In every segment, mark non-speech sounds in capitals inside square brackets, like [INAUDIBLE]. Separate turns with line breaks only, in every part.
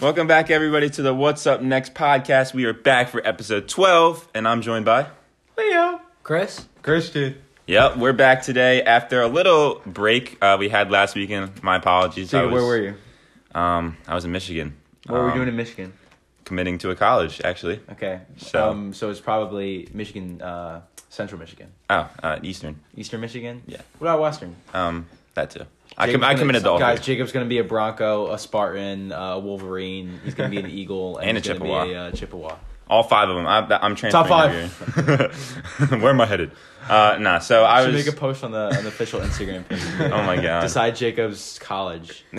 Welcome back, everybody, to the What's Up Next podcast. We are back for episode 12, and I'm joined by
Leo.
Chris?
Christian.
Yep, we're back today after a little break uh, we had last weekend. My apologies. I was,
where were you?
Um, I was in Michigan.
What were we
um,
doing in Michigan?
Committing to a college, actually.
Okay.
So-
um, so it's probably Michigan, uh, Central Michigan,
Oh, uh, Eastern.
Eastern Michigan.
Yeah.
What about Western?
Um, that too. I, com- I committed to all
guys. Jacob's gonna be a Bronco, a Spartan, uh, a Wolverine. He's gonna be an Eagle, and,
And a Chippewa.
A, uh, Chippewa.
All five of them. I, I'm transferring.
Top five. [LAUGHS]
Where am I headed? Uh, nah. So I
Should
was.
make a post on the on the official Instagram page. [LAUGHS]
oh my god.
Decide Jacob's college. [LAUGHS]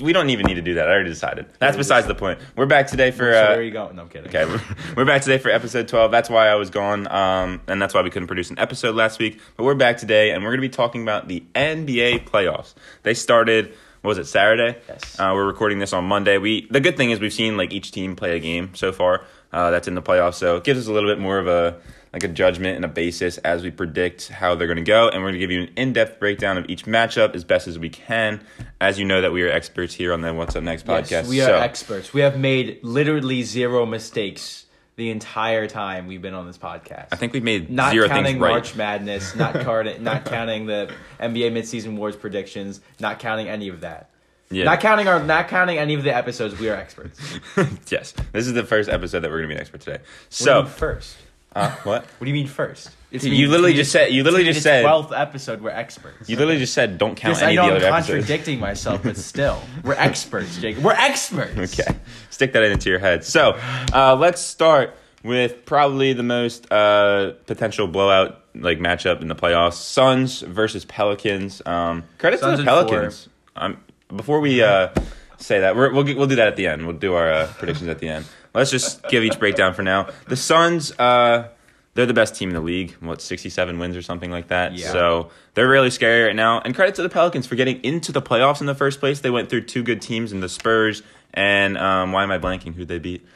we don't even need to do that. I already decided. That's besides the point. We're back today for. Uh,
where are you going? No, I'm kidding.
Okay, we're, [LAUGHS] we're back today for episode 12. That's why I was gone, um, and that's why we couldn't produce an episode last week. But we're back today, and we're going to be talking about the NBA playoffs. They started, what was it, Saturday?
Yes.
Uh, we're recording this on Monday. We The good thing is we've seen like each team play a game so far uh, that's in the playoffs, so it gives us a little bit more of a like a judgment and a basis as we predict how they're going to go, and we're going to give you an in-depth breakdown of each matchup as best as we can. As you know that we are experts here on the What's Up Next podcast.
Yes, we are
so,
experts. We have made literally zero mistakes the entire time we've been on this podcast.
I think we've made
not
zero
counting
things right.
March Madness, not [LAUGHS] card, not counting the NBA midseason awards predictions, not counting any of that.
Yeah.
Not counting our, not counting any of the episodes. We are experts. [LAUGHS]
Yes, this is the first episode that we're gonna be an expert today. So,
first?
Uh, what?
What do you mean first? It's
You literally just said- you literally
it's
just said-
twelfth episode. We're experts.
You literally just said don't count
Yes, I
any
know
of
I'm
the other episodes.
contradicting myself, but still, we're [LAUGHS] experts, Jake. We're experts.
Okay, stick that into your head. So, uh, let's start with probably the most uh, potential blowout like matchup in the playoffs: Suns versus Pelicans. Um, credit
Suns
to
in
the Pelicans. Um, before we uh, say that, we're, we'll get- we'll do that at the end. We'll do our uh, predictions at the end. Let's just give each breakdown for now. The Suns. Uh, they're the best team in the league. What, 67 wins or something like that?
Yeah.
So they're really scary right now. And credit to the Pelicans for getting into the playoffs in the first place. They went through two good teams in the Spurs and um, why am I blanking? Who they beat?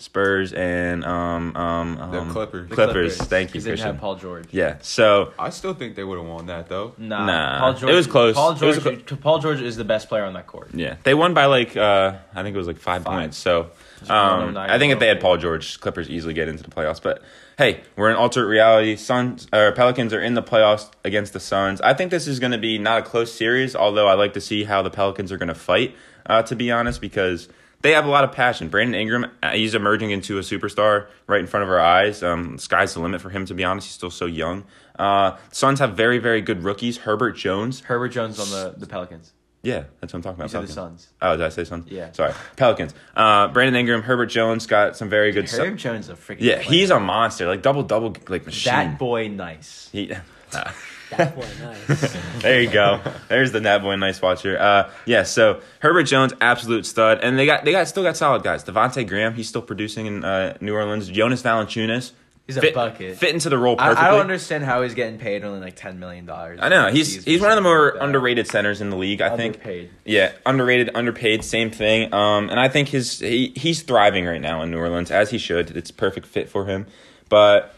Spurs and um, um, um,
The Clippers.
The
Clippers. Thank you,
Because they didn't
Christian.
have Paul George.
Yeah. So
I still think they would have won that though.
Nah,
Nah,
Paul George,
it was close.
Paul
It was
George,
a
Paul George is the best player on that court.
yeah, they won by like uh, I think it was like five,
Five.
points. So
one of
um, I think if they had. Paul George, Clippers easily get into the playoffs. But hey, we're in alternate reality. Suns or Pelicans are in the playoffs against the Suns. I think this is going to be not a close series. Although I like to see how the Pelicans are going to fight. Uh, to be honest, because they have a lot of passion. Brandon Ingram, uh, he's emerging into a superstar right in front of our eyes. Um, sky's the limit for him. To be honest, he's still so young. Uh, Suns have very, very good rookies. Herbert Jones.
Herbert Jones on the, the Pelicans.
Yeah, that's what I'm talking about.
You said the
Pelicans.
Suns.
Oh, did I say Suns?
Yeah.
Sorry, Pelicans. Uh, Brandon Ingram, Herbert Jones got some very good stuff.
Herb Jones is a freaking
Yeah,
player.
he's a monster. Like double double like machine.
that boy nice.
He, [LAUGHS] uh,
That boy, nice. [LAUGHS]
there you go. There's the Nat Boy Nice Watcher. Uh, yeah, so Herbert Jones, absolute stud, and they got they got still got solid guys. Devonte' Graham, he's still producing in uh, New Orleans. Jonas Valanciunas,
He's a
fit,
bucket.
fit into the role
I,
perfectly.
I don't understand how he's getting paid only like ten million dollars.
I know he's he's one of the more underrated centers in the league. I think. Yeah, underrated, underpaid, same thing. Um, and I think his he, he's thriving right now in New Orleans as he should. It's perfect fit for him. But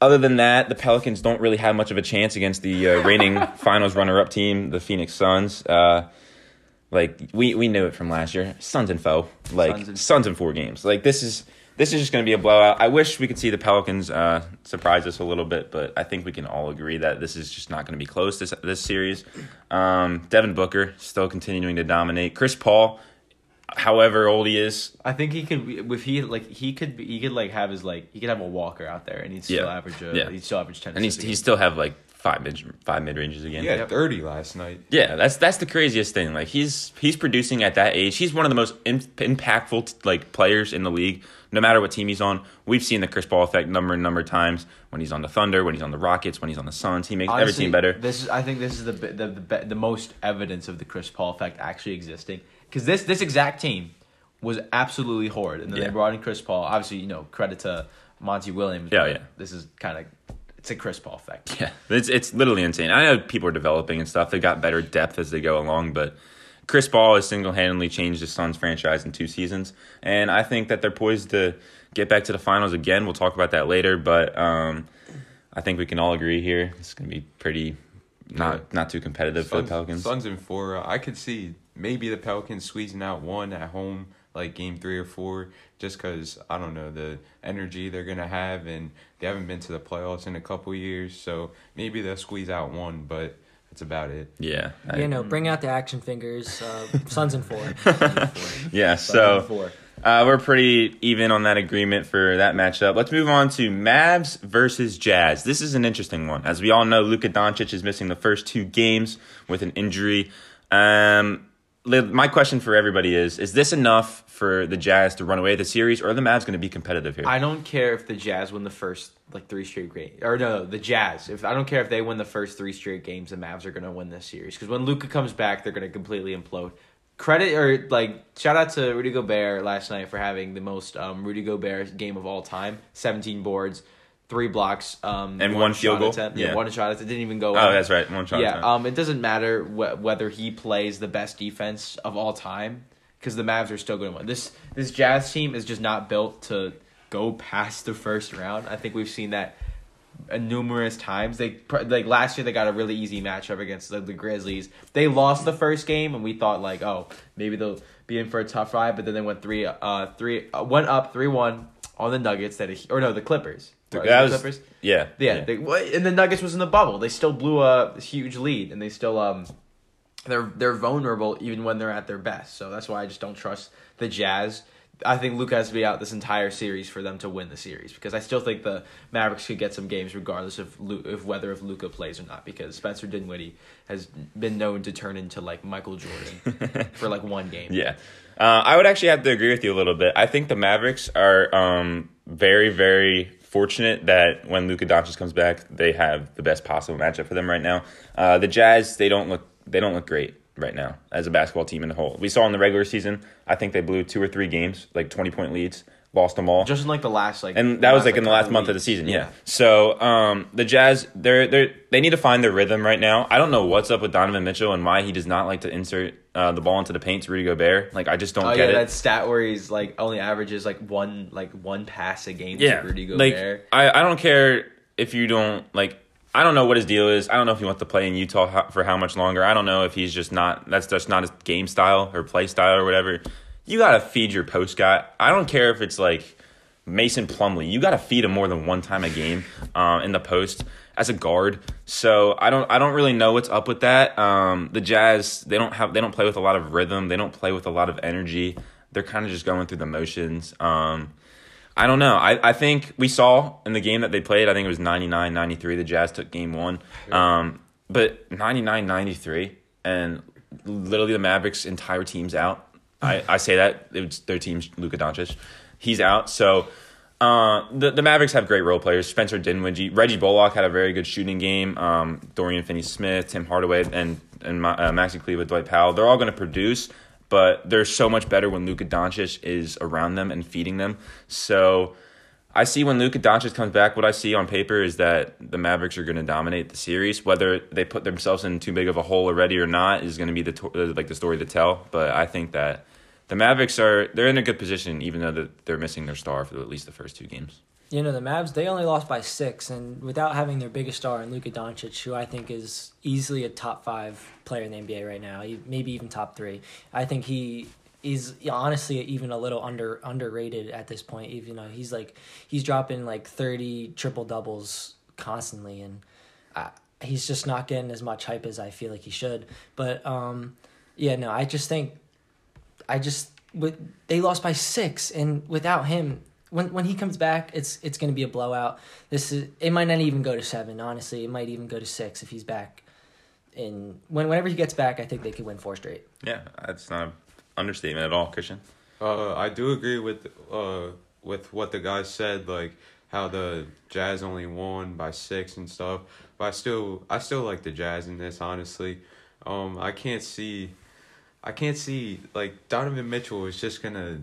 other than that, the Pelicans don't really have much of a chance against the uh, reigning [LAUGHS] Finals runner-up team, the Phoenix Suns. Uh, like we we knew it from last year. Suns and foe. Like
Suns
Suns,
and-
in four games. Like this is this is just going to be a blowout. I wish we could see the Pelicans uh, surprise us a little bit, but I think we can all agree that this is just not going to be close this this series. Um, Devin Booker still continuing to dominate. Chris Paul, however old he is,
I think he could be- if he like he could be, he could like have his like he could have a Walker out there and he'd still
Yeah.
average a,
Yeah.
he'd still average ten.
and he's he still have like five mid five mid ranges again.
Yeah,
Yep.
30 last night.
Yeah, that's that's the craziest thing. Like he's he's producing at that age. He's one of the most in, impactful like players in the league. No matter what team he's on, we've seen the Chris Paul effect number and number of times when he's on the Thunder, when he's on the Rockets, when he's on the Suns. He makes every
Honestly,
team better.
This is I think this is the the the, the most evidence of the Chris Paul effect actually existing because this this exact team was absolutely horrid and then
Yeah.
they brought in Chris Paul. Obviously, you know credit to Monty Williams.
Yeah, yeah.
This is kind of it's a Chris Paul effect. [LAUGHS]
Yeah, it's it's literally insane. I know people are developing and stuff. They got better depth as they go along, but Chris Paul has single handedly changed the Suns franchise in two seasons, and I think that they're poised to get back to the finals again. We'll talk about that later, but um, I think we can all agree here it's going to be pretty not
Yeah.
not too competitive for the Pelicans.
Suns in four. Uh, I could see maybe the Pelicans squeezing out one at home, like game three or four, just because I don't know the energy they're gonna have, and they haven't been to the playoffs in a couple years, so maybe they'll squeeze out one, but that's about it.
Yeah. I-
You know, bring out the action fingers. Uh, [LAUGHS] Suns and four.
yeah. So.
four.
Uh, we're pretty even on that agreement for that matchup. Let's move on to Mavs versus Jazz. This is an interesting one. As we all know, Luka Doncic is missing the first two games with an injury. Um, my question for everybody is: Is this enough for the Jazz to run away with the series, or are the Mavs going to be competitive here?
I don't care if the Jazz win the first like three straight games, or no, the Jazz. If I don't care if they win the first three straight games, the Mavs are gonna win this series because when Luka comes back, they're gonna completely implode. Credit or like shout out to Rudy Gobert last night for having the most um, Rudy Gobert game of all time, seventeen boards, three blocks, um,
And one field
shot
goal?
attempt.
Yeah.
One shot. It didn't even go.
oh,
in.
that's right. One shot.
Yeah,
attempt.
um, it doesn't matter wh- whether he plays the best defense of all time because the Mavs are still going to win. This this Jazz team is just not built to go past the first round. I think we've seen that numerous times. They like last year they got a really easy matchup against the, the Grizzlies. They lost the first game and we thought like, oh, maybe they'll be in for a tough ride. But then they went three, uh, three, uh, went up three one on the Nuggets that or no the Clippers.
That
Was the Clippers.
yeah.
Yeah, They, and the Nuggets was in the bubble. They still blew a huge lead, and they still um, they're they're vulnerable even when they're at their best. So that's why I just don't trust the Jazz. I think Luka has to be out this entire series for them to win the series because I still think the Mavericks could get some games regardless of Lu- of whether if Luka plays or not because Spencer Dinwiddie has been known to turn into like Michael Jordan [LAUGHS] for like one game.
Yeah. Uh, I would actually have to agree with you a little bit. I think the Mavericks are um, very, very fortunate that when Luka Doncic comes back, they have the best possible matchup for them right now. Uh, the Jazz, they don't look they don't look great right now as a basketball team in the whole. We saw in the regular season, I think they blew two or three games, like twenty point leads, lost them all
Just in like the last like
and that was like in the last month of the season. Yeah. So um, the Jazz, they're they they need to find their rhythm right now. I don't know what's up with Donovan Mitchell and why he does not like to insert uh, the ball into the paint to Rudy Gobert. Like I just don't
Oh
get
yeah,
it.
that stat where he's like only averages like one like one pass a game
yeah,
to Rudy
like
Gobert.
I I don't care if you don't like. I don't know what his deal is. I don't know if he wants to play in Utah for how much longer. I don't know if he's just not. That's just not his game style or play style or whatever. You gotta feed your post guy. I don't care if it's like Mason Plumlee. You gotta feed him more than one time a game um, in the post as a guard. So I don't. I don't really know what's up with that. Um, the Jazz. They don't have. They don't play with a lot of rhythm. They don't play with a lot of energy. They're kind of just going through the motions. Um, I don't know. I, I think we saw in the game that they played, I think it was 99 93. The Jazz took game one. Um, but 99 93, and literally the Mavericks' entire team's out. I, I say that. It was their team's Luka Doncic. He's out. So uh, the, the Mavericks have great role players. Spencer Dinwiddie. Reggie Bullock had a very good shooting game. Um, Dorian Finney Smith, Tim Hardaway, and, and uh, Maxi Kleber, Dwight Powell. They're all going to produce but they're so much better when Luka Doncic is around them and feeding them. So I see when Luka Doncic comes back, what I see on paper is that the Mavericks are going to dominate the series. Whether they put themselves in too big of a hole already or not is going to be the to- uh, like the story to tell. But I think that the Mavericks are they're in a good position, even though they're missing their star for at least the first two games.
You know, the Mavs, they only lost by six, and without having their biggest star in Luka Doncic, who I think is easily a top five player in the NBA right now, maybe even top three. I think he is honestly even a little under underrated at this point. Even though he's like he's dropping like thirty triple doubles constantly, and I, he's just not getting as much hype as I feel like he should. But um, yeah, no, I just think I just with they lost by six, and without him, when when he comes back, it's it's going to be a blowout. This is it might not even go to seven. Honestly, it might even go to six if he's back. And when whenever he gets back, I think they could win four straight.
Yeah, that's not an understatement at all, Christian.
Uh, I do agree with uh with what the guy said, like how the Jazz only won by six and stuff. But I still I still like the Jazz in this, honestly. Um, I can't see, I can't see like Donovan Mitchell is just gonna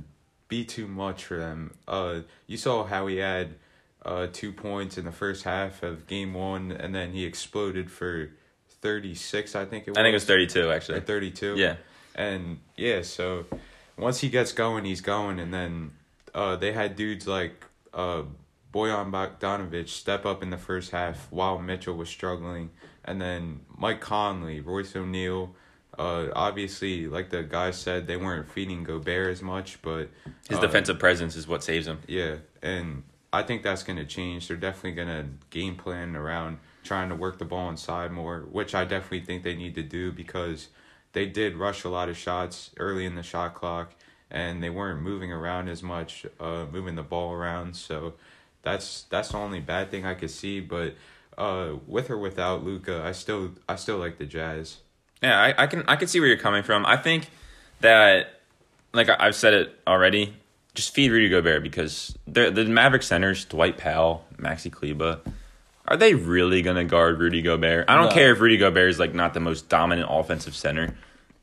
be too much for them. Uh, you saw how he had uh two points in the first half of game one, and then he exploded for thirty six. I think it was.
I think it was thirty-two
or
actually.
thirty two.
Yeah.
And yeah, so once he gets going, he's going. And then uh, they had dudes like uh, Bojan Bogdanovic step up in the first half while Mitchell was struggling. And then Mike Conley, Royce O'Neale, Uh, obviously, like the guy said, they weren't feeding Gobert as much, but
His
uh,
defensive presence is what saves him.
Yeah, and I think that's going to change. They're definitely going to game plan around trying to work the ball inside more, which I definitely think they need to do because they did rush a lot of shots early in the shot clock and they weren't moving around as much, uh, moving the ball around. So that's that's the only bad thing I could see. But uh, with or without Luka, I still I still like the Jazz.
Yeah, I, I can I can see where you're coming from. I think that like I- I've said it already, just feed Rudy Gobert because the the Maverick centers, Dwight Powell, Maxi Kleber, are they really gonna guard Rudy Gobert? I don't
No.
care if Rudy Gobert is like not the most dominant offensive center.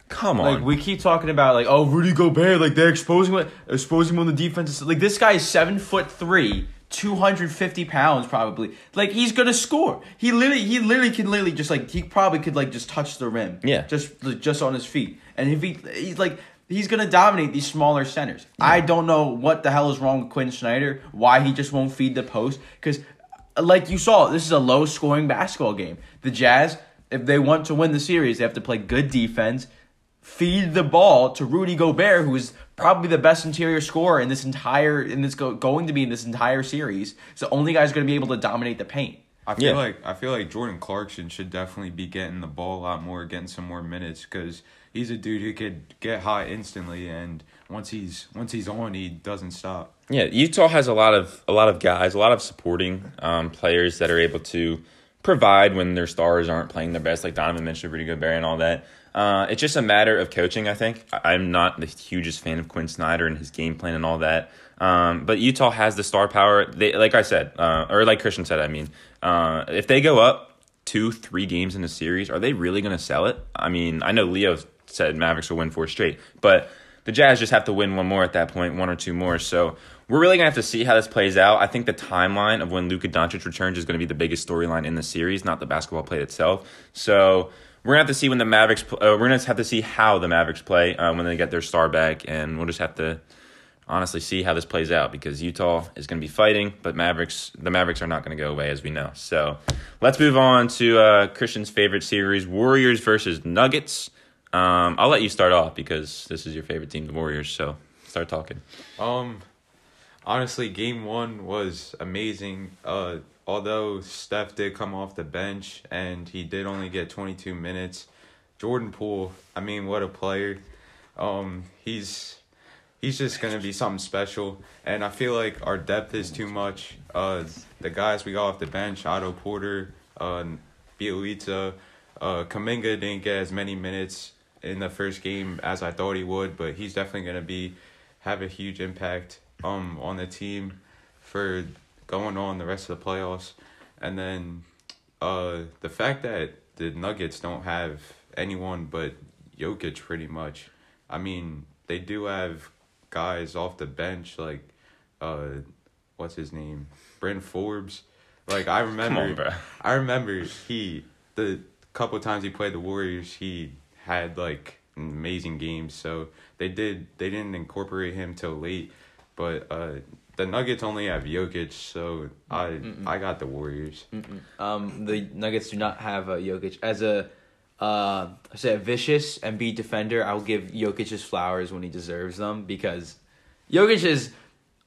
Come on.
Like we keep talking about like oh Rudy Gobert like they're exposing him exposing him on the defense like this guy is seven foot three. 250 pounds probably. Like he's gonna score. He literally he literally can literally just like he probably could like just touch the rim.
Yeah.
just just on his feet. And if he he's like he's gonna dominate these smaller centers. I don't know what the hell is wrong with quinn snyder why he just won't feed the post. Because like you saw this is a low scoring basketball game. The jazz if they want to win the series they have to play good defense feed the ball to Rudy Gobert, who is probably the best interior scorer in this entire in this go, going to be in this entire series. It's the only guy's going to be able to dominate the paint.
I feel
Yeah.
like I feel like Jordan Clarkson should definitely be getting the ball a lot more, getting some more minutes because he's a dude who could get hot instantly, and once he's once he's on, he doesn't stop.
Yeah, Utah has a lot of a lot of guys, a lot of supporting um, players that are able to provide when their stars aren't playing their best, like Donovan mentioned, Rudy Gobert and all that. Uh, it's just a matter of coaching, I think. I- I'm not the hugest fan of Quinn Snyder and his game plan and all that. Um, but Utah has the star power. They, like I said, uh, or like Christian said, I mean, uh, if they go up two, three games in a series, are they really going to sell it? I mean, I know Leo said Mavericks will win four straight, but the Jazz just have to win one more at that point, one or two more. So we're really gonna have to see how this plays out. I think the timeline of when Luka Doncic returns is going to be the biggest storyline in the series, not the basketball play itself. So we're gonna have to see when the Mavericks. Uh, we're gonna have to see how the Mavericks play uh, when they get their star back, and we'll just have to honestly see how this plays out because Utah is going to be fighting, but Mavericks, the Mavericks are not going to go away as we know. So let's move on to uh, Christian's favorite series: Warriors versus Nuggets. Um, I'll let you start off because this is your favorite team, the Warriors. So start talking.
Um, honestly, game one was amazing. Uh, although Steph did come off the bench and he did only get 22 minutes, Jordan Poole, I mean, what a player. Um, he's he's just gonna be something special, and I feel like our depth is too much. Uh, the guys we got off the bench, Otto Porter, uh, Bjelica, uh, Kuminga didn't get as many minutes in the first game as I thought he would, but he's definitely gonna be have a huge impact um on the team for going on the rest of the playoffs, and then uh the fact that the Nuggets don't have anyone but Jokic pretty much. I mean, they do have guys off the bench like uh what's his name? Bryn Forbes. Like I remember
on.
I remember he the couple times he played the Warriors, he had like amazing games. So they did they didn't incorporate him till late, but uh the Nuggets only have Jokic, so I I got the Warriors.
Um, the Nuggets do not have uh, Jokic as a uh, I say a vicious and beat defender. I will give Jokic his flowers when he deserves them because Jokic is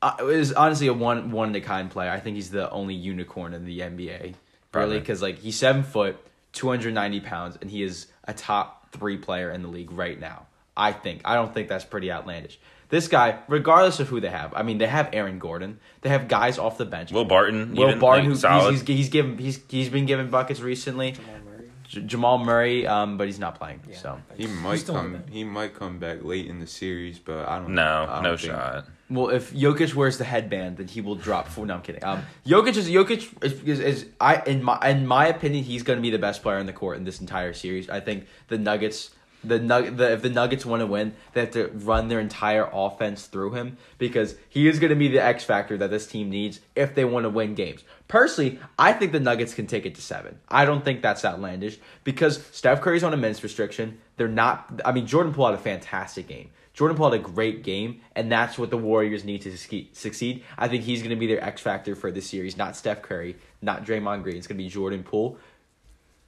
uh, is honestly a one one in a kind player. I think he's the only unicorn in the NBA. Really, because like he's seven foot, two hundred ninety pounds, and he is a top three player in the league right now. I think. I don't think that's pretty outlandish. This guy, regardless of who they have, I mean, they have Aaron Gordon. They have guys off the bench.
Will Barton,
Will
even,
Barton,
like,
who
solid.
he's, he's he's given he's he's been given buckets recently.
Jamal Murray.
J- Jamal Murray, um, but he's not playing.
Yeah.
So
He might come. He might come back late in the series, but I don't.
no,
I don't
no
think-
shot.
well, if Jokic wears the headband, then he will drop. For, no, I'm kidding. Um, Jokic is Jokic is, is, is I in my in my opinion, he's going to be the best player in the court in this entire series. I think the Nuggets. The, Nug- the if the Nuggets want to win, they have to run their entire offense through him because he is going to be the X factor that this team needs if they want to win games. Personally, I think the Nuggets can take it to seven. I don't think that's outlandish because Steph Curry's on a minutes restriction. They're not. I mean, Jordan Poole had a fantastic game. Jordan Poole had a great game, and that's what the Warriors need to succeed. I think he's going to be their X factor for this series, not Steph Curry, not Draymond Green. It's going to be Jordan Poole.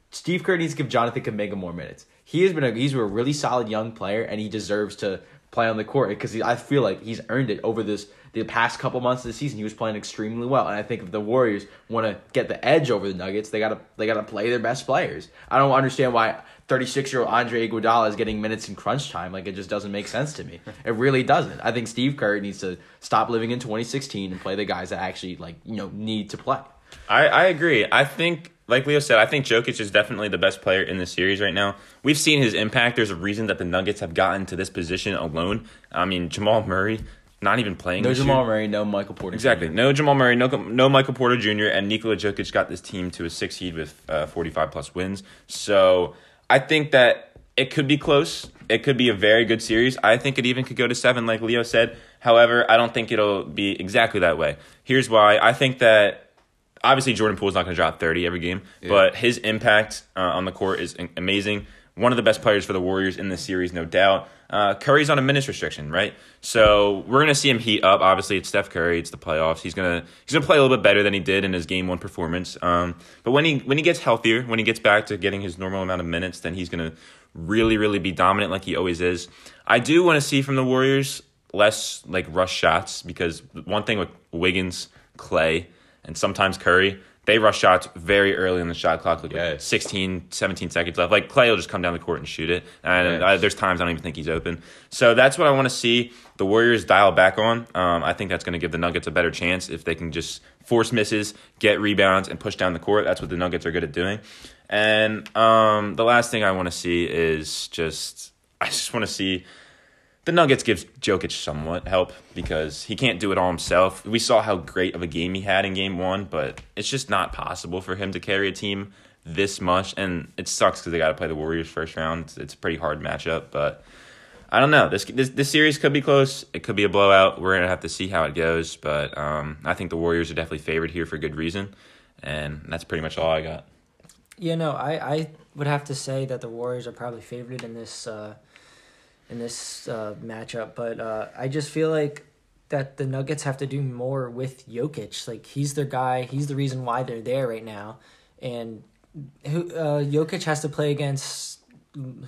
Steve Kerr needs to give Jonathan Kuminga more minutes. He has been a he's a really solid young player, and he deserves to play on the court because I feel like he's earned it over this the past couple months of the season. He was playing extremely well, and I think if the Warriors want to get the edge over the Nuggets, they gotta they gotta play their best players. I don't understand why 36 year old Andre Iguodala is getting minutes in crunch time. Like it just doesn't make sense to me. It really doesn't. I think Steve Kerr needs to stop living in 2016 and play the guys that actually like you know need to play.
I, I agree. I think, like Leo said, I think Jokic is definitely the best player in the series right now. We've seen his impact. There's a reason that the Nuggets have gotten to this position alone. I mean, Jamal Murray not even playing.
No
this
Jamal
year.
Murray, no Michael Porter.
Exactly. No Jamal Murray, no no Michael Porter Jr. and Nikola Jokic got this team to a six seed with uh, 45 plus wins. So I think that it could be close. It could be a very good series. I think it even could go to seven, like Leo said. However, I don't think it'll be exactly that way. Here's why. I think that obviously Jordan Poole's not going to drop 30 every game, but his impact uh, on the court is amazing. One of the best players for the Warriors in this series, no doubt. Uh, Curry's on a minutes restriction, right? So we're gonna see him heat up. Obviously, it's Steph Curry. It's the playoffs. He's gonna he's gonna play a little bit better than he did in his game one performance. Um, but when he when he gets healthier, when he gets back to getting his normal amount of minutes, then he's gonna really really be dominant like he always is. I do want to see from the Warriors less like rush shots because one thing with Wiggins, Clay, and sometimes Curry, they rush shots very early in the shot clock, like
Yes.
16, 17 seconds left. Like Clay will just come down the court and shoot it. And
Yes.
I, there's times I don't even think he's open. So that's what I want to see the Warriors dial back on. Um, I think that's going to give the Nuggets a better chance if they can just force misses, get rebounds, and push down the court. That's what the Nuggets are good at doing. And um, the last thing I want to see is just I just want to see the Nuggets give Jokic somewhat help because he can't do it all himself. We saw how great of a game he had in game one, but it's just not possible for him to carry a team this much. And it sucks because they got to play the Warriors first round. It's, it's a pretty hard matchup, but I don't know. This, this this series could be close. It could be a blowout. We're gonna have to see how it goes, but um, I think the Warriors are definitely favored here for good reason. And that's pretty much all I got.
Yeah, no, I, I would have to say that the Warriors are probably favored in this uh, in this uh, matchup, but uh, I just feel like that the Nuggets have to do more with Jokic. Like he's their guy. He's the reason why they're there right now, and who uh, Jokic has to play against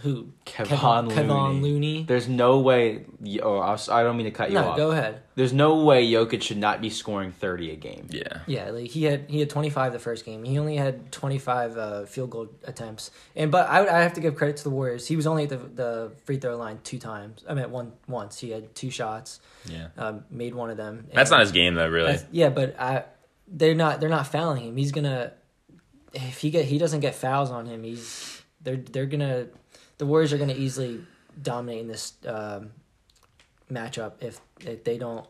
who
Kevon
Kevon
Looney.
Looney.
There's no way. Or I was- I don't mean to cut you
No,
off.
go ahead.
There's no way Jokic should not be scoring 30 a game.
Yeah.
Yeah, like he had he had twenty five the first game. He only had twenty five uh, field goal attempts. And but I would I have to give credit to the Warriors. He was only at the the free throw line two times. I mean one once. He had two shots.
Yeah.
Um, made one of them.
That's not his game though, really.
yeah, but I they're not they're not fouling him. He's gonna if he get he doesn't get fouls on him. He's they're they're gonna the Warriors are gonna easily dominate in this um, matchup if if they don't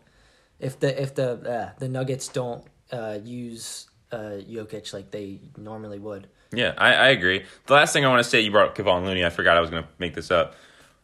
if the if the uh, the Nuggets don't uh, use uh, Jokic like they normally would.
Yeah, I, I agree. The last thing I want to say, you brought up Kevon Looney. I forgot I was going to make this up.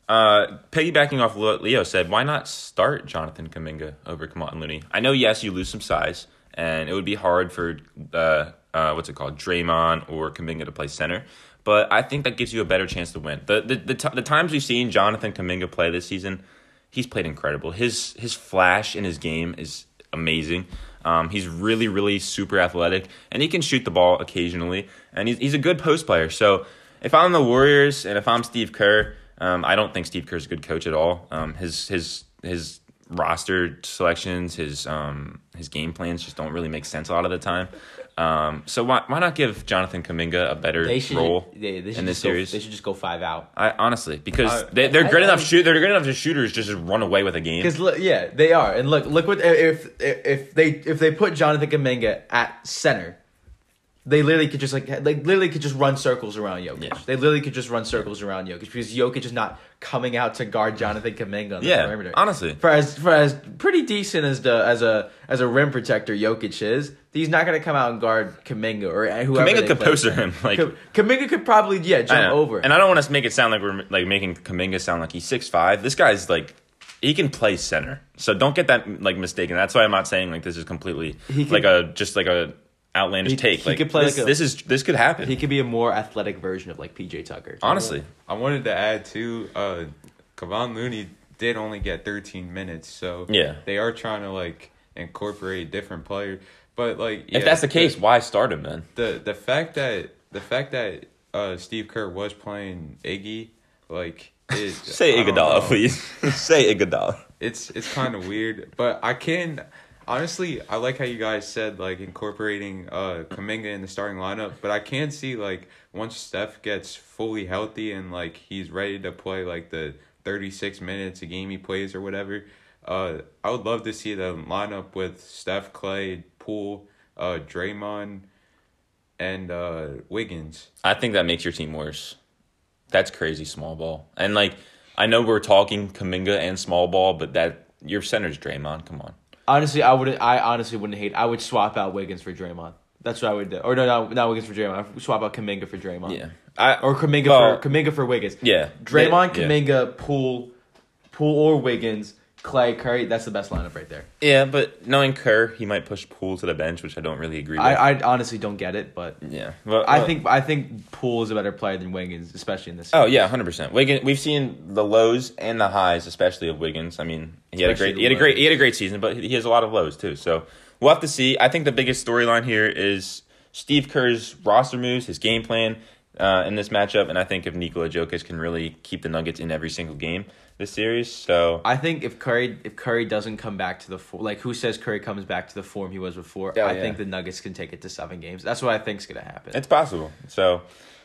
Uh, piggybacking off what Leo said, why not start Jonathan Kuminga over Kevon Looney? I know, yes, you lose some size, and it would be hard for uh, uh, what's it called, Draymond or Kuminga to play center. But I think that gives you a better chance to win. The the the, the times we've seen Jonathan Kuminga play this season, he's played incredible. His his flash in his game is amazing. Um, he's really, really super athletic, and he can shoot the ball occasionally. And he's he's a good post player. So if I'm the Warriors and if I'm Steve Kerr, um, I don't think Steve Kerr's a good coach at all. Um, his his his roster selections, his um his game plans just don't really make sense a lot of the time. Um, so why why not give Jonathan Kuminga a better
They should,
role
they, they should
in this
just go,
series?
They should just go five out.
I honestly because
I-
they, they're
I-
good
I-
enough shoot. They're good enough to shooters just run away with a game.
Because yeah, they are. And look, look what if if they if they put Jonathan Kuminga at center, they literally could just like they literally could just run circles around Jokic.
Yeah.
They literally could just run circles around Jokic because Jokic is not coming out to guard Jonathan Kuminga on the
Yeah,
perimeter.
honestly.
for as for as pretty decent as the as a as a rim protector Jokic is, he's not going to come out and guard Kuminga or whoever. Kuminga
could poster him [LAUGHS] like.
Kuminga could probably yeah jump over.
And I don't want to make it sound like we're like making Kuminga sound like he's six five. This guy's like he can play center. So don't get that like mistaken. That's why I'm not saying like this is completely
can-
like a just like a outlandish
He-
take.
he
like
could play
this,
like a-
this is this could happen.
he could be a more athletic version of like PJ Tucker.
honestly.
I wanted to add too. Uh, Kevon Looney did only get 13 minutes, so
Yeah.
they are trying to like incorporate different players. But like,
if that's the case, why start him then?
the the fact that the fact that uh, Steve Kerr was playing Iggy, like it, [LAUGHS]
Say
I don't
Iguodala, please. [LAUGHS] Say Iguodala.
It's it's kind of weird, but I can honestly I like how you guys said like incorporating uh Kuminga in the starting lineup, but I can see like once Steph gets fully healthy and like he's ready to play like the 36 minutes a game he plays or whatever, uh I would love to see the lineup with Steph, Clay, Poole, uh Draymond and uh Wiggins.
I think that makes your team worse. That's crazy small ball. And like I know we're talking Kuminga and small ball, but that your center's Draymond. Come on.
Honestly, I wouldn't. I honestly wouldn't hate. I would swap out Wiggins for Draymond. That's what I would do. Or no, no, not Wiggins for Draymond. I would swap out Kuminga for Draymond.
Yeah. I
Or Kuminga
Well,
for Kuminga for Wiggins.
Yeah.
Draymond,
Yeah.
Kuminga, Poole, Poole or Wiggins, Clay, Curry. That's the best lineup right there.
Yeah, but knowing Kerr, he might push Poole to the bench, which I don't really agree with.
I, I honestly don't get it, but
yeah. But,
I think I think Poole is a better player than Wiggins, especially in this.
Oh yeah, hundred percent. Wiggins. We've seen the lows and the highs, especially of Wiggins. I mean, he had a great, he had a great, he had a great season, but he has a lot of lows too. So we'll have to see. I think the biggest storyline here is Steve Kerr's roster moves, his game plan uh, in this matchup, and I think if Nikola Jokic can really keep the Nuggets in every single game this series. So
I think if Curry if Curry doesn't come back to the form, like who says Curry comes back to the form he was before?
Oh,
I
yeah.
think the Nuggets can take it to seven games. That's what I think is gonna happen.
It's possible. So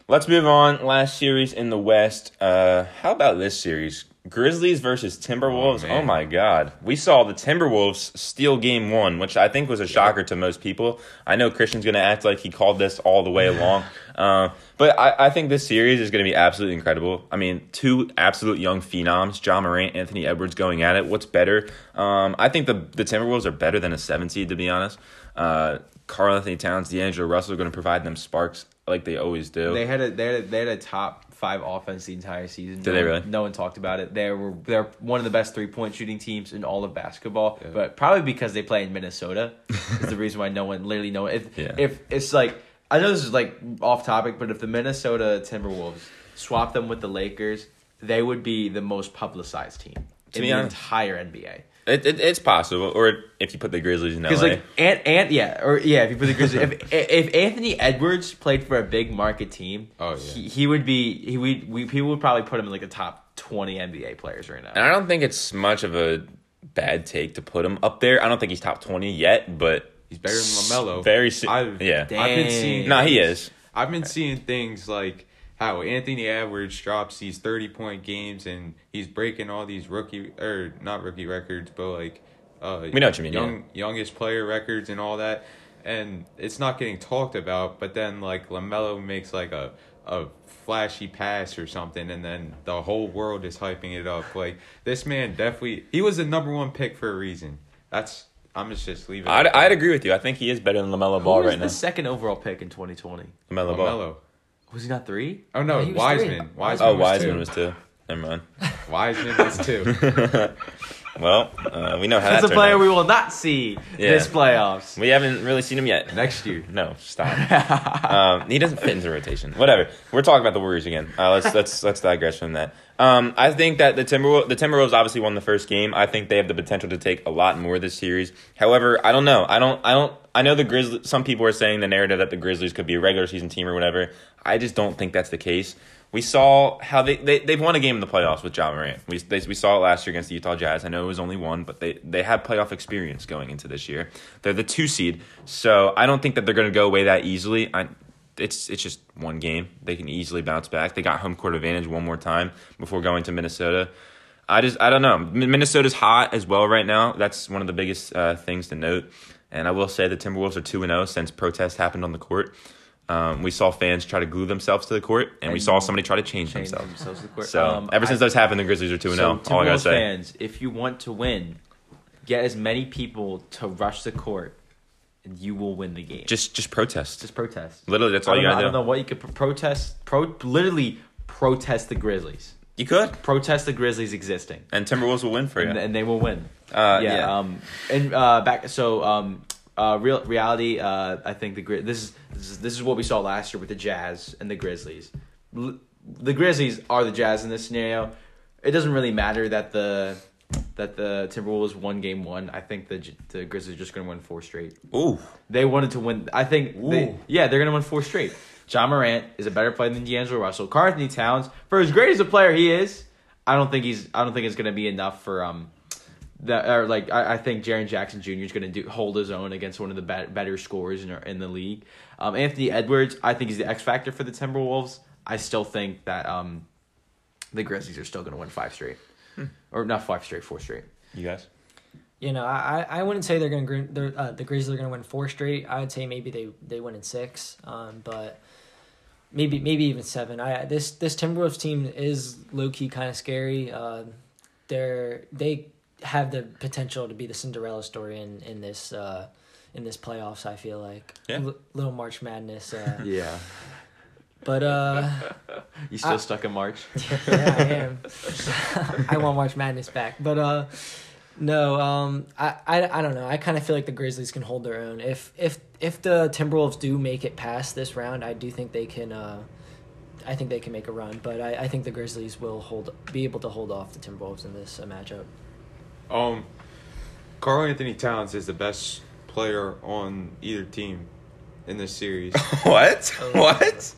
let's move on. Last series in the West. Uh, how about this series? Grizzlies versus Timberwolves.
Oh,
Oh, my God. We saw the Timberwolves steal game one, which I think was a shocker to most people. I know Christian's going to act like he called this all the way [LAUGHS] along. Uh, but I, I think this series is going to be absolutely incredible. I mean, two absolute young phenoms, Ja Morant, Anthony Edwards going at it. What's better? Um, I think the, the Timberwolves are better than a seven seed, to be honest. Uh, Karl Anthony Towns, D'Angelo Russell are going to provide them sparks like they always do.
They had a they had a, they had a top five offense the entire season.
Did
no
they
one-
really?
No one talked about it. They were they're one of the best three point shooting teams in all of basketball.
Yeah.
But probably because they play in Minnesota is the [LAUGHS] reason why no one literally know it. If,
Yeah.
if it's like I know this is like off topic, but if the Minnesota Timberwolves swap them with the Lakers, they would be the most publicized team
To
in the
honest.
entire NBA.
It, it, it's possible, or if you put the Grizzlies in LA.
Because like Ant Ant yeah or yeah if you put the Grizzlies if [LAUGHS] if Anthony Edwards played for a big market team
Oh, yeah.
he, he would be he would we people would probably put him in like the top twenty NBA players right now.
and I don't think it's much of a bad take to put him up there. I don't think he's top twenty yet, but
He's better than LaMelo.
Very soon.
I've-
Yeah.
I've been seeing.
No, he is.
I've been seeing things like how Anthony Edwards drops these thirty point games and he's breaking all these rookie or not rookie records, but like uh,
We know what you mean,
Young youngest player records and all that, and it's not getting talked about. But then like Lamelo makes like a a flashy pass or something, and then the whole world is hyping it up. Like this man definitely he was the number one pick for a reason. That's I'm just just leaving.
I'd, I'd agree with you. I think he is better than Lamelo Ball
was
right
the
now.
second overall pick in twenty twenty?
Lamelo Ball.
Was he not three?
Oh no,
was
Wiseman. Wiseman.
Oh,
was
Wiseman
two.
was two. Never mind.
Wiseman was two. [LAUGHS]
Well, uh, we know how
That's a player
turned
we will not see
Yeah.
this playoffs.
We haven't really seen him yet.
Next year.
No, stop. [LAUGHS] um, he doesn't fit into rotation. Whatever. We're talking about the Warriors again. Uh, let's [LAUGHS] let's let's digress from that. Um, I think that the Timberwolves the Timberwolves obviously won the first game. I think they have the potential to take a lot more this series. However, I don't know. I don't. I don't. I know the Grizzlies. Some people are saying the narrative that the Grizzlies could be a regular season team or whatever. I just don't think that's the case. We saw how they, they they've won a game in the playoffs with Ja Morant. We they, we saw it last year against the Utah Jazz. I know it was only one, but they they had playoff experience going into this year. They're the two seed, so I don't think that they're going to go away that easily. I, it's it's just one game. They can easily bounce back. They got home court advantage one more time before going to Minnesota. I just I don't know. Min- Minnesota's hot as well right now. That's one of the biggest uh, things to note. And I will say the Timberwolves are two and zero since protests happened on the court. Um, we saw fans try to glue themselves to the court, and we saw somebody try to change,
Change
themselves.
themselves to the court.
So
Um,
ever since
I-
those happened, the Grizzlies are two and
So,
zero. All I gotta say.
fans, if you want to win, get as many people to rush the court, and you will win the game.
Just just protest.
just protest.
Literally, that's all you
know, I
gotta
don't
do.
know what you could pro- protest. Pro, literally protest the Grizzlies.
You could,
Protest the Grizzlies existing,
and Timberwolves will win for you.
and, and they will win.
Uh,
yeah,
yeah.
Um, and uh, back so um, uh, real reality. Uh, I think the Gri- this is this is this is what we saw last year with the Jazz and the Grizzlies. L- the Grizzlies are the Jazz in this scenario. It doesn't really matter that the that the Timberwolves won game one. I think the the Grizzlies are just going to win four straight.
Ooh,
They wanted to win. I think. They, yeah, they're going to win four straight. Ja Morant is a better player than D'Angelo Russell. Anthony Towns, for as great as a player he is, I don't think he's. I don't think it's going to be enough for um. That or like I, I think Jaren Jackson Jr. is going to do hold his own against one of the bet better scorers in our, in the league. Um, Anthony Edwards, I think he's the X factor for the Timberwolves. I still think that um, the Grizzlies are still going to win five straight, or not five straight, four straight.
You guys?
You know, I, I I wouldn't say they're gonna gr- uh, the Grizzlies are gonna win four straight. I would say maybe they they win in six, um, but maybe maybe even seven. I this this Timberwolves team is low key kind of scary. Uh, they're they have the potential to be the Cinderella story in in this uh, in this playoffs. I feel like
Yeah.
L- little March Madness. Uh, [LAUGHS]
Yeah,
but uh,
you still
I-
stuck in March. [LAUGHS]
yeah, I am. [LAUGHS] I want March Madness back, but uh, no, um, I, I, I don't know. I kind of feel like the Grizzlies can hold their own. If if if the Timberwolves do make it past this round, I do think they can. Uh, I think they can make a run, but I, I think the Grizzlies will hold be able to hold off the Timberwolves in this uh, matchup.
Um, Karl Anthony Towns is the best player on either team in this series. [LAUGHS]
what? what?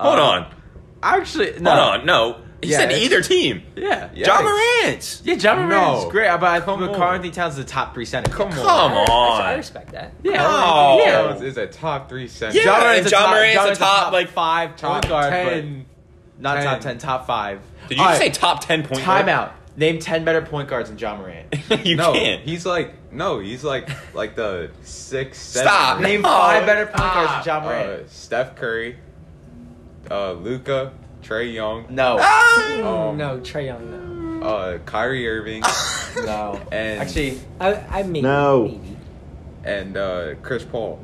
Hold
Uh,
on.
Actually, no.
Hold on. No. He
Yeah,
said either team.
Yeah,
Yeah.
Ja Morant.
yeah. Ja Morant is
No.
great, but I
Come
think
on.
Karl Anthony Towns is the top three center.
Come on.
Come
I, I respect that.
Yeah,
No.
yeah.
Towns is a top three center.
Yeah,
John
and
Morant's a
John
top,
Morant's
John
a
Morant's
top, like,
five
top
point guard,
ten.
but not top
10.
top five.
Did you
All
just say top 10 point guard?
timeout? Name ten better point guards than Ja Morant. [LAUGHS]
you
no,
can't.
he's like no, he's like [LAUGHS] like the six.
Stop.
seven.
Name
No.
five better point guards than John
Uh,
Morant.
Steph Curry, uh, Luka, Trae Young,
no,
Ah!
Um,
no, Trae Young, no.
uh, Kyrie Irving, [LAUGHS]
no.
and
Actually,
I I maybe
No.
maybe.
and uh, Chris Paul.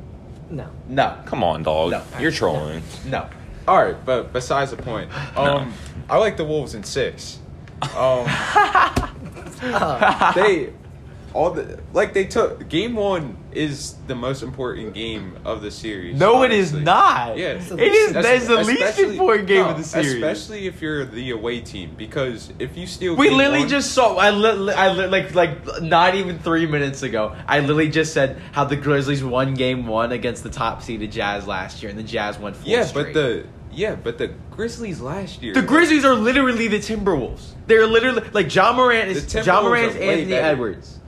no.
no,
Come on, dog.
No.
You're trolling.
no.
All right, but besides the point, um, I like the Wolves in six. Um, [LAUGHS] they all the like they took game one is the most important game of the series.
No, it is not.
Yeah,
It's the
it is.
Es-
That's the least important game
no,
of the series.
especially if you're the away team, because if you steal,
We
game
literally
one-
just saw. I, li- I li- like like not even three minutes ago. I literally just said how the Grizzlies won game one against the top seeded Jazz last year, and the Jazz won four
yeah,
straight.
but the yeah, but the Grizzlies last year,
The Grizzlies are literally the Timberwolves. They're literally like Ja Morant is John
Timberwolves
Morant is Anthony
better.
Edwards.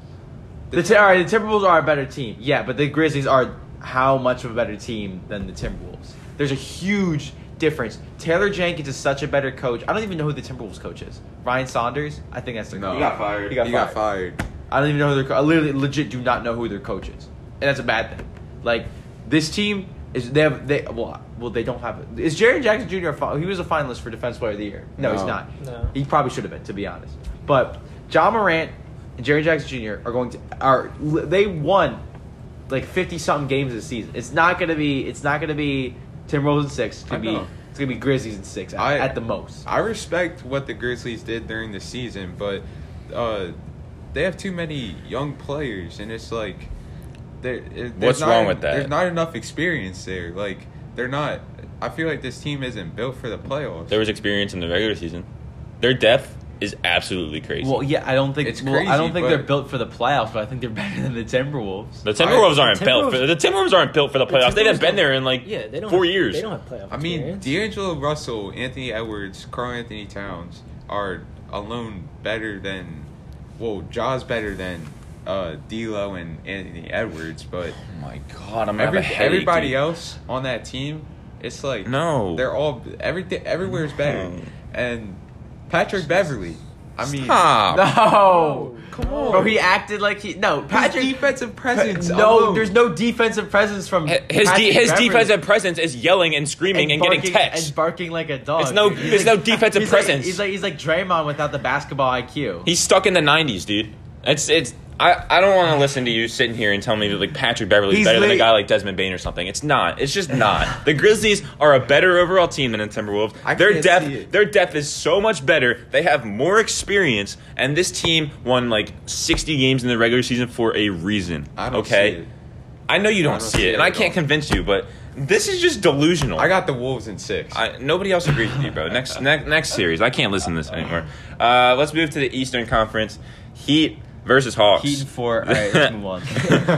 The, Ti- all right, the Timberwolves are a better team. Yeah, but the Grizzlies are how much of a better team than the Timberwolves? There's a huge difference. Taylor Jenkins is such a better coach. I don't even know who the Timberwolves coach is. Ryan Saunders. I think that's the
No.
coach.
He got fired.
He got
He
fired.
got fired.
I don't even know who their. Co- I literally legit do not know who their coach is, and that's a bad thing. Like this team is they have they well well they don't have it. Is Jaren Jackson Jr. a fi- he was a finalist for Defense Player of the Year? No, he's not.
No.
He probably should have been to be honest. But Ja Morant and Jaren Jackson Jr. are going to are they won like fifty something games this season. It's not gonna be it's not gonna be Timberwolves in six. It's gonna
I
be
know.
it's gonna be Grizzlies in six at,
I-
at the most.
I respect what the Grizzlies did during the season, but uh, they have too many young players, and it's like, there. there's
What's
not-
wrong with that?
There's not enough experience there. Like they're not. I feel like this team isn't built for the playoffs.
There was experience in the regular season. Their depth is absolutely crazy.
Well, yeah, I don't think
It's
well, I don't think they're built for the playoffs, but I think they're [LAUGHS] better than the Timberwolves.
the Timberwolves
I-
aren't
the
built for the Timberwolves aren't built for the
The
playoffs. They haven't been there in like
Yeah, they don't
four
have,
years.
They don't have playoff
I mean,
experience.
D'Angelo Russell, Anthony Edwards, Karl Anthony Towns are alone better than, well, Jaws better than uh, D'Lo and Anthony Edwards, but
oh my god, I'm
every,
headache,
everybody
dude.
else on that team, it's like
No.
they're all everything. Everywhere's better,
No.
and Patrick Beverley. I mean,
Stop.
No,
come on,
bro, he acted like he no
Patrick
Patrick.
defensive presence.
no,
alone.
there's no defensive presence from
His
Patrick
de- his
Beverly.
defensive presence is yelling and screaming and, getting
barking-
texts.
and barking like a dog.
It's no-
dude. He's
there's no defensive
he's like-
presence.
he's like he's like Draymond without the basketball IQ.
He's stuck in the '90s, dude. It's it's. I, I don't want to listen to you sitting here and tell me that like Patrick Beverley's
He's
better than a guy like Desmond Bane or something. It's not. It's just not. [LAUGHS] the Grizzlies are a better overall team than the Timberwolves.
I
their depth their depth is so much better. They have more experience, and this team won like 60 games in the regular season for a reason.
I don't
okay,
see it.
I know you don't,
don't
see
see
it,
it
and I can't convince you, but this is just delusional.
I got the Wolves in six.
I, nobody else agrees with you, bro. Next, next, next series. I can't listen to this anymore. Uh, let's move to the Eastern Conference. Heat versus Hawks.
Heat and [LAUGHS] four. All right, let's move on.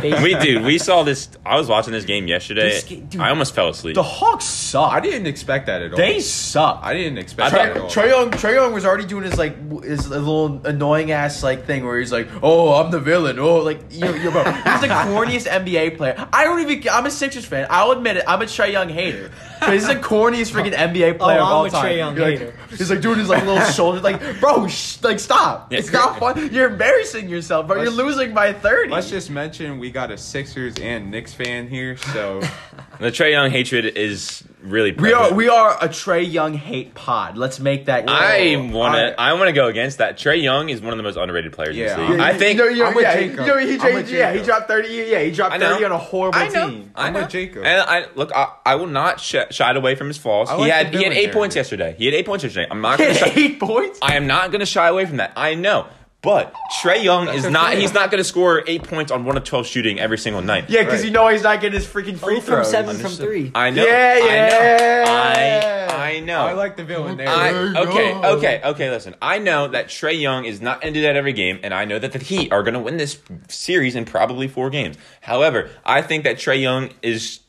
[LAUGHS]
we dude, we saw this. I was watching this game yesterday.
This ga- dude,
I almost fell asleep.
The Hawks suck.
I didn't expect that at all.
They suck.
I didn't expect
I
that at all.
Trae Young, Trae Young was already doing his like w- his little annoying ass like thing where he's like, "Oh, I'm the villain." Oh, like you, you bro, [LAUGHS] he's the corniest NBA player. I don't even. I'm a Sixers fan. I'll admit it. I'm a Trae Young hater. But he's the corniest freaking NBA oh, player
Oh,
of
I'm
all
a
time.
Trae Young
You're like-
hater.
he's like doing his like little shoulder, like, bro, sh- like stop.
Yeah.
It's not fun. You're embarrassing yourself, bro. You're losing by thirty.
Let's just mention we got a Sixers and Knicks fan here, so [LAUGHS]
the Trae Young hatred is really.
we are we are a Trae Young hate pod. Let's make that.
I want to I want to go against that. Trae Young is one of the most underrated players
Yeah,
in this league.
I'm-
I think.
You know, you know,
I'm with
yeah,
Jacob.
you know, he,
I'm
he-
with
yeah, he dropped thirty. Yeah, he dropped thirty on a horrible
I know.
team.
I
I'm
know.
with Jacob.
And I look. I, I will not sh- shied away from his flaws.
I
he had he had
villain
eight points
character.
yesterday. He had eight points yesterday. I'm not going to.
had eight points.
I am not going to shy away from that. I know. But Trae Young is not.
okay.
He's not going to score eight points on one of twelve shooting every single night.
Yeah, because
Right.
you know he's not getting his freaking free
Three from
throws.
seven from three.
I know.
Yeah, yeah.
I know. I I know.
I like the villain there.
I, okay, okay, okay. Listen, I know that Trae Young is not going to do that every game, and I know that the Heat are going to win this series in probably four games. However, I think that Trae Young is.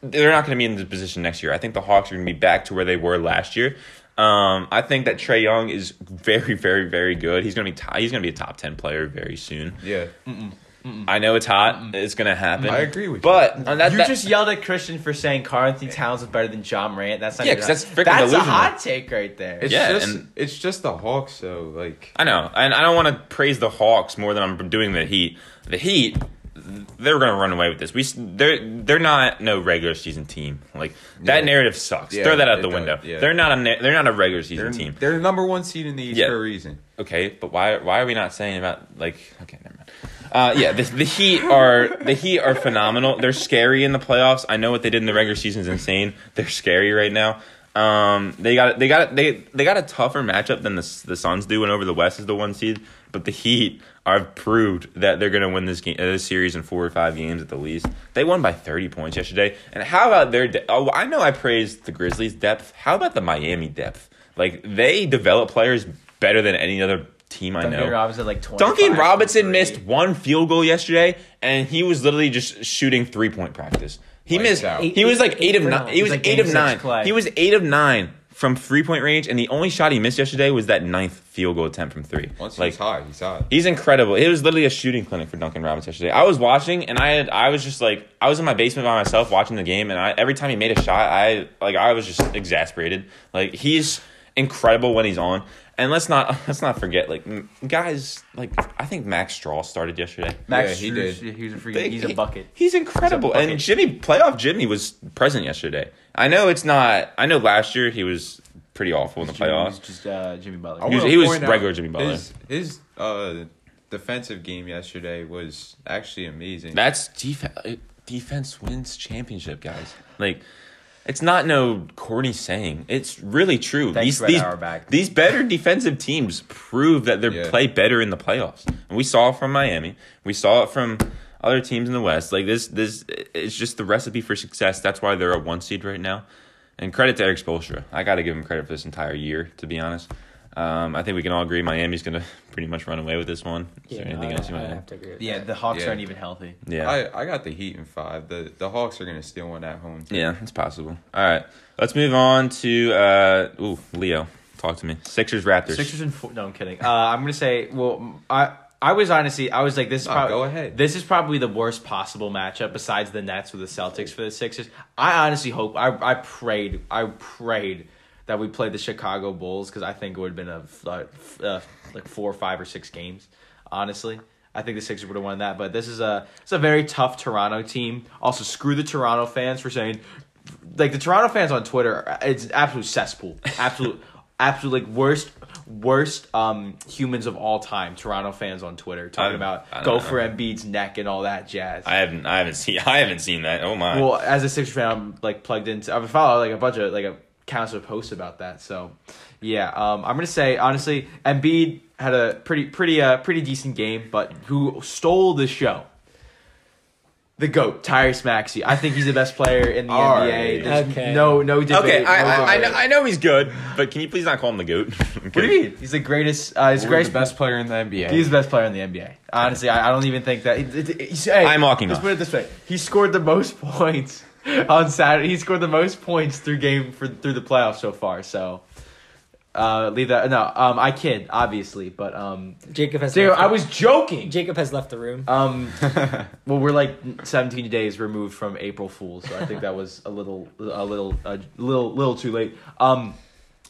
They're not going to be in this position next year. I think the Hawks are going to be back to where they were last year. Um, I think that Trae Young is very, very, very good. He's going to be top, he's going to be a top ten player very soon.
yeah.
I know it's hot. It's going to happen.
I agree with you.
but that,
You
that-
just yelled at Christian for saying Karl Anthony Towns is better than Ja Morant. That's not
Yeah,
even
'cause that's freaking
That's a hot take right there.
It's
Yeah,
just
and-
it's just the Hawks though. Like
I know, and I don't want to praise the Hawks more than I'm doing the Heat. The Heat, they're going to run away with this. We they're they're not no regular season team. Like that
Yeah.
narrative sucks.
Yeah,
Throw that out the
does,
window.
yeah.
They're not a they're not a regular
they're
season team.
they're the number one seed in the East for a reason.
Okay, but why why are we not saying about like okay, never mind. Uh, yeah, the, the Heat are the Heat are phenomenal. They're scary in the playoffs. I know what they did in the regular season is insane. They're scary right now. Um, they got they got they they got a tougher matchup than the the Suns do, and over the West is the one seed. But the Heat are proved that they're going to win this game, uh, this series in four or five games at the least. They won by thirty points yesterday. And how about their? De- oh, I know I praised the Grizzlies' depth. How about the Miami depth? Like they develop players better than any other team I
Duncan
know.
Robinson like.
Duncan Robinson missed one field goal yesterday, and he was literally just shooting three point practice. He
Lights
missed.
out.
He was like eight of nine. He was
like
eight of nine. He was eight of nine from three point range, and the only shot he missed yesterday was that ninth field goal attempt from three.
Once
like
he's hot, he's hot.
He's incredible. It was literally a shooting clinic for Duncan Robinson yesterday. I was watching and I had I was just like I was in my basement by myself watching the game and I every time he made a shot I like I was just exasperated. Like he's incredible when he's on. And let's not [LAUGHS] let's not forget like guys like I think Max Strus started yesterday.
Max
Yeah, he
Strus,
did.
He was a freaking.
They-
he's a bucket.
He's incredible.
bucket.
and Jimmy playoff Jimmy was present yesterday. I know it's not I know last year he was pretty awful in the
Jimmy
playoffs.
just uh, Jimmy Butler.
I
He was-
wanna
he was
point out
regular Jimmy Butler.
His, his uh, defensive game yesterday was actually amazing.
That's defense. Defense wins championship, guys. Like, it's not no corny saying. It's really true.
Thanks,
these
Red
these
Auerbach.
these better defensive teams prove that they
Yeah.
play better in the playoffs. And we saw it from Miami. We saw it from other teams in the West. Like this, this it's just the recipe for success. That's why they're a one seed right now. And credit to Erik Spoelstra. I got to give him credit for this entire year. To be honest, um, I think we can all agree Miami's going [LAUGHS] to pretty much run away with this one. Is there anything
I,
else you
I
want to
have
add?
to agree.
Yeah, the Hawks
Yeah.
aren't even healthy.
Yeah.
I, I got the Heat in five. The the Hawks are gonna steal one at home. too.
Yeah, it's possible. All right, let's move on to uh, ooh, Leo. Talk to me. Sixers, Raptors.
Sixers and four. No, I'm kidding. Uh, I'm gonna say. Well, I I was honestly I was like this is
No,
probably
go ahead.
this is probably the worst possible matchup besides the Nets with the Celtics for the Sixers. I honestly hope I I prayed I prayed that we played the Chicago Bulls because I think it would have been a like, uh, like four or five or six games. Honestly. I think the Sixers would have won that, but this is a it's a very tough Toronto team. Also, screw the Toronto fans for saying like the Toronto fans on Twitter, it's absolute cesspool. Absolute, [LAUGHS] absolute like worst, worst um humans of all time. Toronto fans on Twitter talking
I-
about go
know.
for Embiid's neck and all that jazz.
I haven't, I haven't seen, [LAUGHS] I haven't seen that. Oh my.
well, as a Sixers fan, I'm like plugged into. I've followed like a bunch of like a counts of posts about that. So, yeah, um, I'm gonna say honestly, Embiid had a pretty, pretty, uh, pretty decent game, but who stole the show? The goat, Tyrese Maxey. I think he's the best player in the
All
NBA.
right.
There's
Okay.
no no debate.
Okay, I,
no
I, I, know, I know he's good, but can you please not call him the goat? [LAUGHS]
What do you mean? He's the greatest. Uh, he's the
We're
greatest
best player in the NBA.
He's the best player in the NBA. Honestly, I, I don't even think that. It, it, it- he's- hey,
I'm walking
Let's
off.
put it this way: he scored the most [LAUGHS] points on Saturday. He scored the most points through game for through the playoffs so far. So, uh, leave that. No, um, I kid, obviously, but um,
Jacob has.
dude,
left
I was joking.
Jacob has left the room.
Um, [LAUGHS] well, we're like 17 days removed from April Fool's, so I think that was a little, a little, a little, little too late. Um,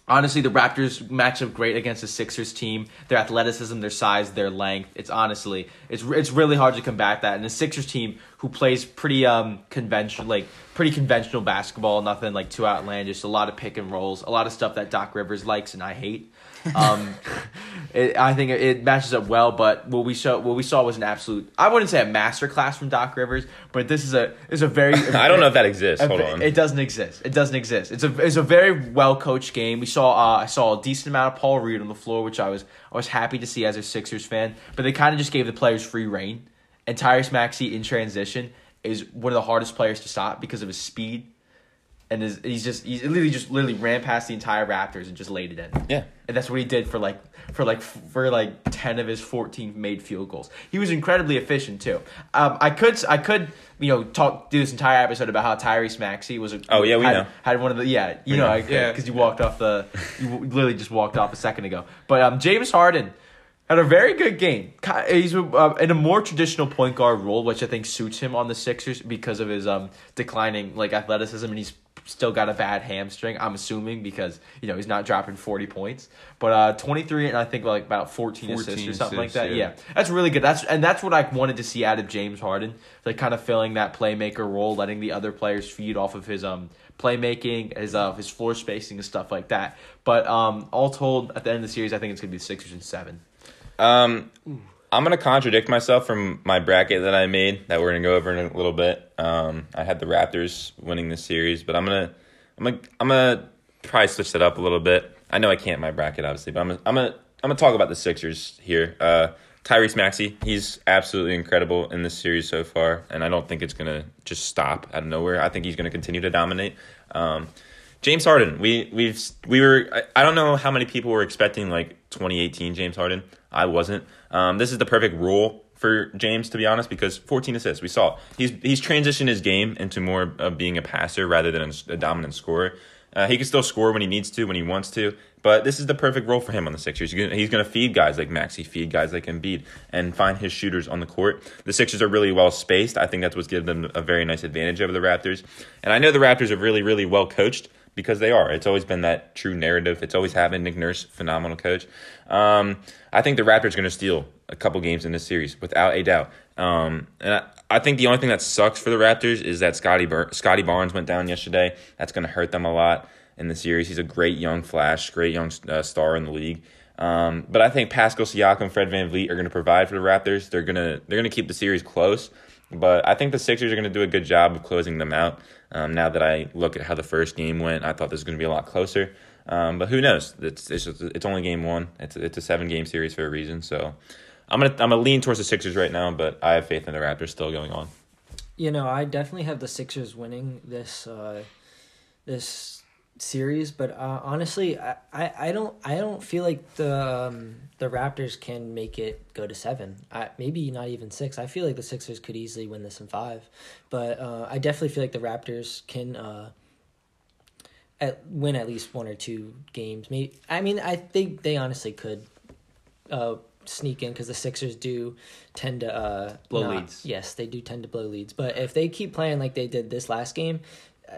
honestly, the Raptors match up great against the Sixers team. Their athleticism, their size, their length. It's honestly, it's it's really hard to combat that. And the Sixers team, who plays pretty um conventional, like pretty conventional basketball, nothing like too outlandish. A lot of pick and rolls, a lot of stuff that Doc Rivers likes and I hate. Um, [LAUGHS] it, I think it, matches up well, but what we saw what we saw was an absolute. I wouldn't say a masterclass from Doc Rivers, but this is a is a very. [LAUGHS]
I don't know if that exists.
a-
Hold on.
It doesn't exist. It doesn't exist. It's a it's a very well coached game. We saw uh, I saw a decent amount of Paul Reed on the floor, which I was I was happy to see as a Sixers fan. But they kind of just gave the players free reign. And Tyrese Maxey in transition is one of the hardest players to stop because of his speed. And his, he's just he's literally just literally ran past the entire Raptors and just laid it in.
yeah.
And that's what he did for like for like for like ten of his fourteen made field goals. He was incredibly efficient too. Um, I could I could you know talk do this entire episode about how Tyrese Maxey was. A,
Oh, yeah, we
had,
know.
had one of the yeah you
We
know
know.
because
Yeah.
you walked off the you literally just walked off a second ago. But um, James Harden had a very good game. He's uh, in a more traditional point guard role, which I think suits him on the Sixers because of his um declining like athleticism, and he's still got a bad hamstring. I'm assuming because you know he's not dropping 40 points, but uh 23 and I think like about 14, assists or
14
something like that. Yeah.
yeah.
that's really good. That's and that's what I wanted to see out of James Harden, like kind of filling that playmaker role, letting the other players feed off of his um playmaking, his uh his floor spacing and stuff like that. But um all told, at the end of the series, I think it's gonna be the Sixers and seven.
Um, I'm gonna contradict myself from my bracket that I made that we're gonna go over in a little bit. Um, I had the Raptors winning this series, but I'm gonna, I'm gonna, I'm gonna probably switch that up a little bit. I know I can't my bracket obviously, but I'm gonna, I'm gonna, I'm gonna talk about the Sixers here. Uh, Tyrese Maxey, he's absolutely incredible in this series so far, and I don't think it's gonna just stop out of nowhere. I think he's gonna continue to dominate. Um, James Harden, we we've we were I, I don't know how many people were expecting like 2018 James Harden. I wasn't. Um, this is the perfect role for James to be honest because 14 assists. We saw he's he's transitioned his game into more of being a passer rather than a, a dominant scorer. Uh, he can still score when he needs to, when he wants to, but this is the perfect role for him on the Sixers. He's gonna, feed guys like Maxey, feed guys like Embiid, and find his shooters on the court. The Sixers are really well spaced. I think that's what's given them a very nice advantage over the Raptors. And I know the Raptors are really, really well coached because they are. It's always been that true narrative. It's always happened. Nick Nurse, phenomenal coach. Um, I think the Raptors are going to steal a couple games in this series without a doubt. Um, and I, I think the only thing that sucks for the Raptors is that Scotty Bur- Scottie Barnes went down yesterday. That's going to hurt them a lot in the series. He's a great young flash, great young uh, star in the league. Um, but I think Pascal Siakam, and Fred VanVleet are going to provide for the Raptors. They're gonna they're gonna keep the series close. But I think the Sixers are going to do a good job of closing them out. Um, now that I look at how the first game went, I thought this was going to be a lot closer. Um, but who knows? It's it's, just, it's only game one. It's it's a seven game series for a reason. So I'm gonna I'm gonna lean towards the Sixers right now, but I have faith in the Raptors still going on.
You know, I definitely have the Sixers winning this uh, this series, but uh, honestly, I, I, I don't I don't feel like the um, the Raptors can make it go to seven. I, maybe not even six. I feel like the Sixers could easily win this in five, but uh, I definitely feel like the Raptors can. Uh, at, win at least one or two games. Maybe I mean I think they honestly could uh, sneak in because the Sixers do tend to uh,
Blow
not-
leads.
Yes, they do tend to blow leads. But if they keep playing like they did this last game, uh,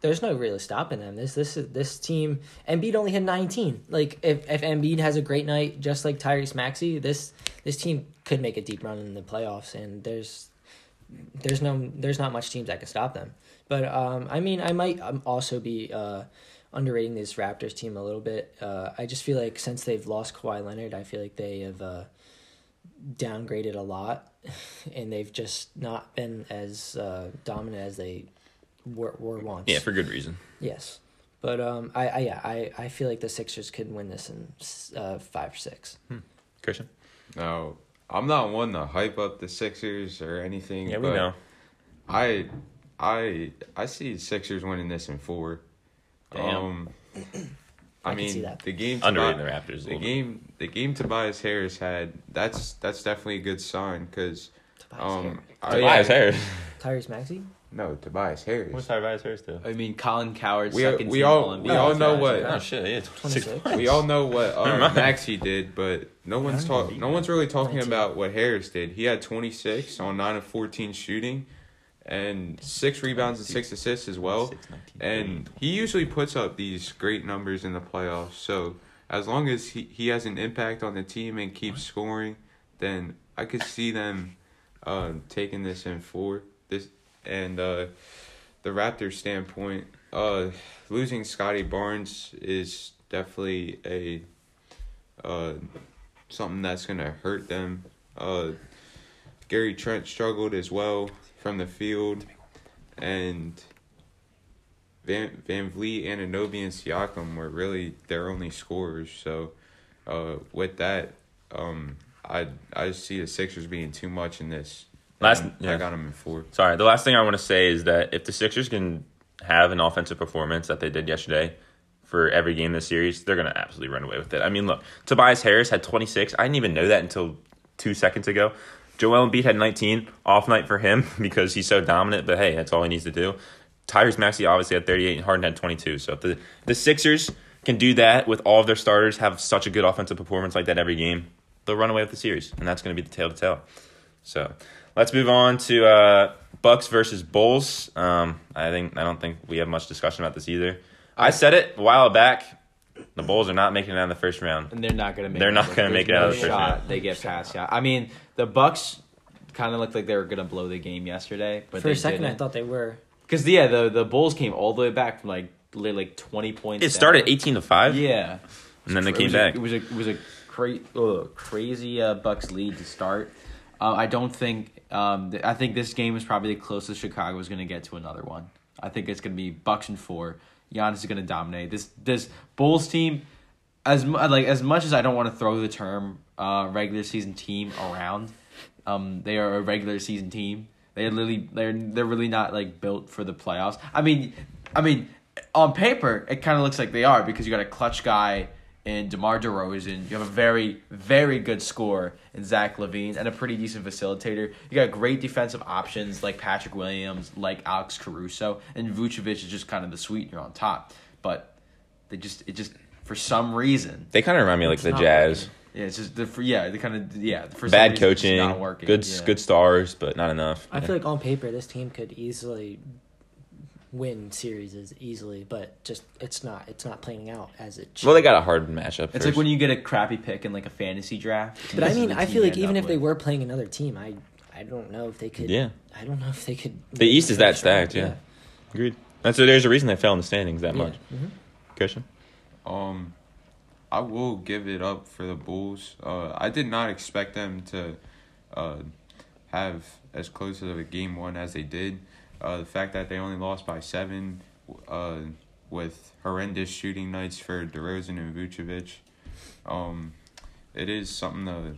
there's no really stopping them. This this is this team. Embiid only had 19. Like if if Embiid has a great night, just like Tyrese Maxey, this this team could make a deep run in the playoffs. And there's there's no there's not much teams that can stop them. But um, I mean, I might um, also be uh, underrating this Raptors team a little bit. Uh, I just feel like since they've lost Kawhi Leonard, I feel like they have uh, downgraded a lot, [LAUGHS] and they've just not been as uh, dominant as they were, were once.
Yeah, for good reason.
yes. But um, I, I yeah, I, I feel like the Sixers could win this in uh, five or six.
Christian.
No, I'm not one to hype up the Sixers or anything.
Yeah, we know.
I I I see Sixers winning this in four.
Damn.
Um, [CLEARS THROAT] I,
I
mean
see that.
the game
Underrating
Tobi-
the Raptors.
the
little bit.
game the game Tobias Harris had that's that's definitely a good sign because um I,
Tobias Harris.
Tyrese Maxey.
No Tobias Harris.
What's Tobias Harris do?
I mean, Colin Coward,
We-
second
we
team
all- [LAUGHS] we all know what-
Oh shit, yeah, 26
26.
we all know what uh,
mind.
Maxey did, but no one's
don't
talk. No one's really talking
19.
about what Harris did. He had 26 on nine of 14 shooting, and six rebounds and six assists as well.
19,
And he usually puts up these great numbers in the playoffs. So as long as he, he has an impact on the team and keeps scoring, then I could see them uh, taking this in four. This and uh, the Raptors standpoint, uh, losing Scottie Barnes is definitely a uh, something that's gonna hurt them. Uh, Gary Trent struggled as well from the field, and Van Van Vliet, Anunoby, and Siakam were really their only scorers. So, uh, with that, um, I I see the Sixers being too much in this.
Last- yeah.
I got them in four.
Sorry, the last thing I want to say is that if the Sixers can have an offensive performance that they did yesterday for every game this series, they're going to absolutely run away with it. I mean, look, Tobias Harris had 26. I didn't even know that until two seconds ago. Joel Embiid had 19. Off night for him [LAUGHS] because he's so dominant, but hey, that's all he needs to do. Tyrese Maxey obviously had 38 and Harden had 22. So if the, the Sixers can do that with all of their starters, have such a good offensive performance like that every game, they'll run away with the series, and that's going to be the tale to tell. So let's move on to uh, Bucks versus Bulls. Um, I think I don't think we have much discussion about this either. I said it a while back. The Bulls are not making it out of the first round.
and they're not gonna make.
They're
it
not gonna make it out of
no
the first
shot
round.
They get past. Yeah, I mean the Bucks kind of looked like they were gonna blow the game yesterday, but
For
they
a second, I
didn't.
thought they were.
Because yeah, the the Bulls came all the way back from like li- like twenty points.
It
down.
started eighteen to five,
Yeah,
and then they came
was
back.
A, it was a it was a cra- ugh, crazy uh, Bucks lead to start. Uh, I don't think. Um, I think this game is probably the closest Chicago is going to get to another one. I think it's going to be Bucks and four. Giannis is going to dominate this this Bulls team. As like as much as I don't want to throw the term uh, regular season team around, um, they are a regular season team. They're literally they're they're really not like built for the playoffs. I mean, I mean, on paper it kind of looks like they are because you got a clutch guy in DeMar DeRozan. You have a very very good scorer in Zach LaVine and a pretty decent facilitator. You got great defensive options like Patrick Williams, like Alex Caruso, and Vucevic is just kind of the sweetener on top. But they just it just for some reason
They kind of remind me like the Jazz.
working.
yeah, it's just the for yeah, the kind of yeah, for some
Bad
reason
coaching,
not working.
good
yeah.
good stars, but not enough.
I
Yeah.
feel like on paper, this team could easily win series as easily, but just it's not. It's not playing out as it. Should.
well, they got a hard matchup.
It's
first.
like when you get a crappy pick in like a fantasy draft.
But I mean, I feel like even
up
if they were playing another team, I I don't know if they could.
Yeah.
I don't know if they could.
The East is that stacked, yeah. agreed. That's a there's a reason they fell in the standings that
Yeah.
much.
Mhm.
Christian,
Um, I will give it up for the Bulls. Uh, I did not expect them to, uh, have as close of a game one as they did. Uh, the fact that they only lost by seven, uh, with horrendous shooting nights for DeRozan and Vucevic, um, it is something to,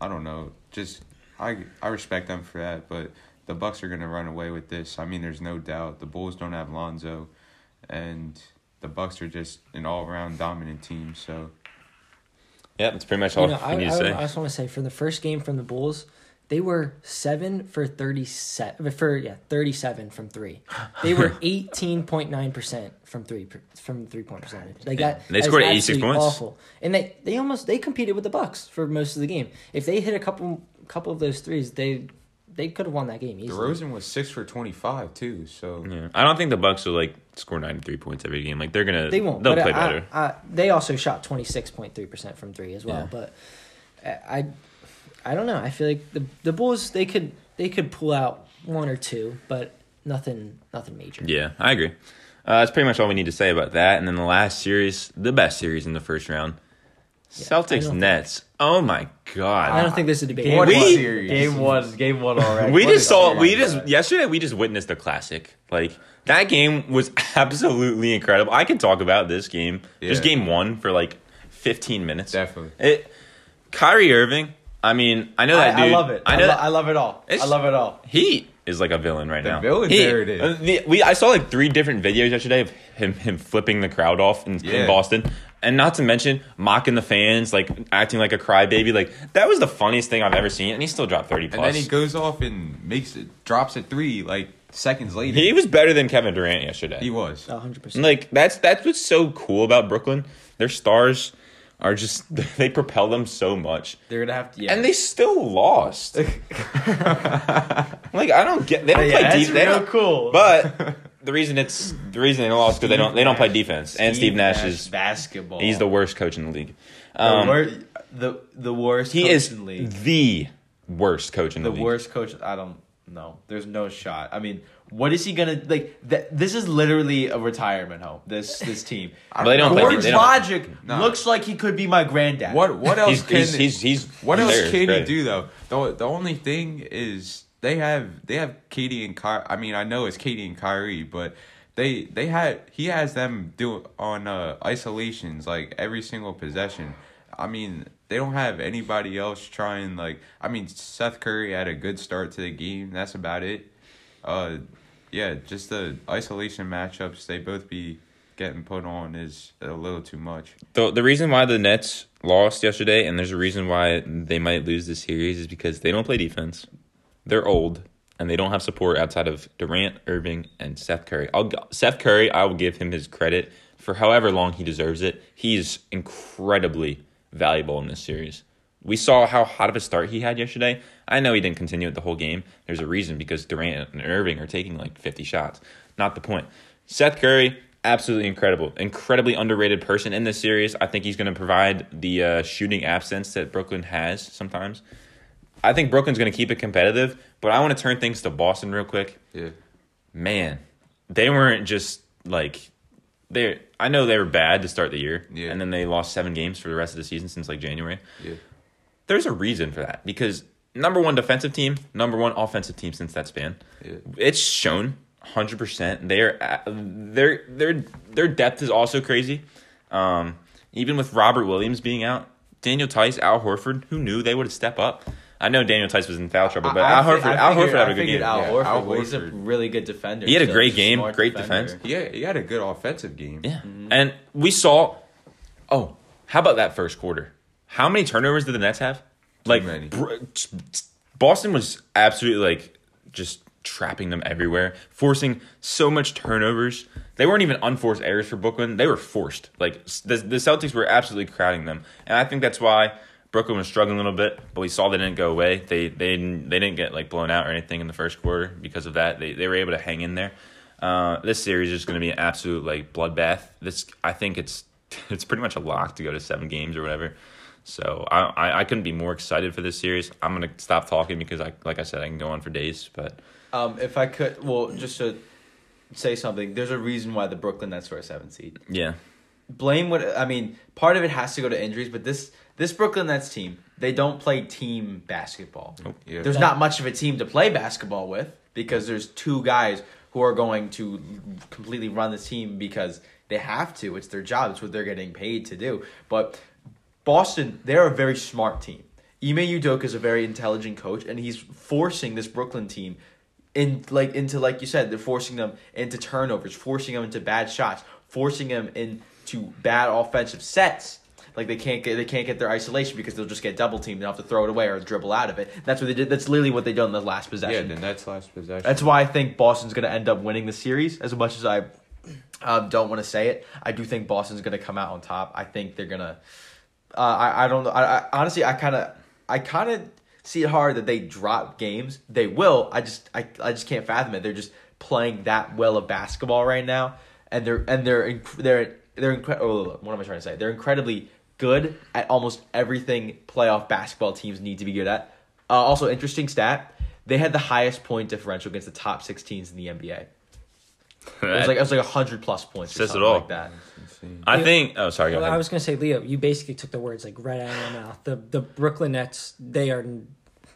I don't know, just I I respect them for that, but the Bucks are gonna run away with this. I mean, there's no doubt. The Bulls don't have Lonzo, and the Bucks are just an all around dominant team. So
yeah, that's pretty much all
You know, I,
we need
I,
to say.
I just want to say for the first game from the Bulls, they were seven for thirty seven for yeah thirty seven from three. They were [LAUGHS] eighteen point nine percent from three from three point percentage. They got
They scored 86 points.
Awful, and they they almost they competed with the Bucks for most of the game. If they hit a couple couple of those threes, they they could have won that game easily.
DeRozan was six for twenty five too. So
yeah. I don't think the Bucks will like score ninety three points every game. Like they're gonna,
They won't.
They'll
but
play
I-
better.
I, they also shot twenty six point three percent from three as well.
Yeah.
But uh, I, I, I don't know. I feel like the the Bulls they could they could pull out one or two, but nothing nothing major.
Yeah, I agree. Uh, that's pretty much all we need to say about that. And then the last series, the best series in the first round,
Yeah,
Celtics
don't
Nets. Oh my god.
I don't think this is a debate.
Game
What
one, series. game one, game one already.
we
What
just saw we
with
just
that?
yesterday we just witnessed a classic like that game was [LAUGHS] absolutely incredible i can talk about this game just game one for like 15 minutes
definitely.
it Kyrie Irving I mean I know that
I,
dude
I love it.
I
I,
know
lo-
that,
I love it all. I love it all.
he is like a villain right now.
The
now.
villain
He-
narrative.
uh, the- we I saw like three different videos yesterday of him him flipping the crowd off in, in Boston, and not to mention mocking the fans, like acting like a crybaby. Like that was the funniest thing I've ever seen, and he still dropped thirty plus.
And then he goes off and makes it, drops a three like seconds later.
He was better than Kevin Durant yesterday.
He was.
A hundred percent.
Like that's that's what's so cool about Brooklyn. Their stars are just [LAUGHS] they propel them so much,
They're gonna have to. Yeah.
and they still lost. [LAUGHS] like I don't get they don't
yeah,
play defense. They don't,
cool.
But [LAUGHS] the reason it's the reason they lost because they don't they don't play defense. and Steve Nash, is
basketball.
he's the worst coach in the league.
the,
Um,
wor- the the worst.
he
coach
is
in the league.
the worst coach in the,
the
league.
worst coach. I don't know. There's no shot. I mean, what is he gonna like? Th- this is literally a retirement home. This this team. [LAUGHS]
But they don't play
Gordon's
they don't-
logic
Nah.
looks like he could be my granddad.
What what else
He's,
can
he's, he's, he's
what
he's
else
there.
Can he
great.
do though? The the only thing is they have they have Katie and Ky- I mean I know it's Katie and Kyrie, but they they had he has them do on uh, isolations like every single possession. I mean they don't have anybody else trying like I mean Seth Curry had a good start to the game. That's about it. Uh, yeah, just the isolation matchups they both be getting put on is a little too much.
The the reason why the Nets lost yesterday, and there's a reason why they might lose this series, is because they don't play defense. They're old, and they don't have support outside of Durant, Irving, and Seth Curry. I'll Seth Curry, I will give him his credit for however long he deserves it. He's incredibly valuable in this series. We saw how hot of a start he had yesterday. I know he didn't continue it the whole game. There's a reason because Durant and Irving are taking like 50 shots. Not the point. Seth Curry, absolutely incredible. Incredibly underrated person in this series. I think he's going to provide the uh, shooting absence that Brooklyn has sometimes. I think Brooklyn's going to keep it competitive, but I want to turn things to Boston real quick.
Yeah.
Man, they weren't just like they. I know they were bad to start the year,
Yeah.
and then they lost seven games for the rest of the season since like January
Yeah.
there's a reason for that because number one defensive team, number one offensive team since that span.
Yeah.
It's shown hundred percent. They're their their their depth is also crazy. Um, even with Robert Williams being out, Daniel Theis, Al Horford, who knew they would step up? I know Daniel Theis was in foul trouble, but
I- I
Al Horford,
I
Al
figured-
Horford had
I
a good game.
Al
Yeah,
Horford,
Al
well, he's a really good defender.
He had a great
he's
game,
smart
great
defender.
defense.
Yeah, he had a good offensive game.
Yeah. And we saw oh, how about that first quarter? How many turnovers did the Nets have? Like br- Boston was absolutely like just trapping them everywhere, forcing so much turnovers. They weren't even unforced errors for Brooklyn. They were forced. Like the, the Celtics were absolutely crowding them. And I think that's why Brooklyn was struggling a little bit, but we saw they didn't go away. They they didn't they didn't get like blown out or anything in the first quarter because of that. They they were able to hang in there. Uh, this series is going to be an absolute like bloodbath. This I think it's [LAUGHS] it's pretty much a lock to go to seven games or whatever. So I, I I couldn't be more excited for this series. I'm gonna stop talking because I like I said I can go on for days. But
Um, if I could, well, just to say something, there's a reason why the Brooklyn Nets were a seven seed.
yeah,
Blame what I mean. Part of it has to go to injuries, but this this Brooklyn Nets team, they don't play team basketball.
Yeah.
There's not much of a team to play basketball with because there's two guys who are going to completely run the team because they have to. It's their job. It's what they're getting paid to do. But Boston, they're a very smart team. Ime Udoka is a very intelligent coach, and he's forcing this Brooklyn team in like into like you said, they're forcing them into turnovers, forcing them into bad shots, forcing them into bad offensive sets. Like they can't get they can't get their isolation because they'll just get double teamed. They'll have to throw it away or dribble out of it. That's what they did. That's literally what they did in the last possession.
Yeah, the Nets last possession.
That's why I think Boston's going to end up winning the series. As much as I um, don't want to say it, I do think Boston's going to come out on top. I think they're going to. Uh, I I don't know. I, I honestly I kind of I kind of see it hard that they drop games. They will. I just I I just can't fathom it. They're just playing that well of basketball right now, and they're and they're inc- they're they're incre- oh, What am I trying to say? They're incredibly good at almost everything playoff basketball teams need to be good at. Uh, also, interesting stat: they had the highest point differential against the top six teams in the NBA. It was like it was like hundred plus points
Says it all.
like that.
Insane.
I think. Oh, sorry. Go
Well,
ahead.
I was going to say, Leo, you basically took the words like right out of my mouth. The the Brooklyn Nets, they are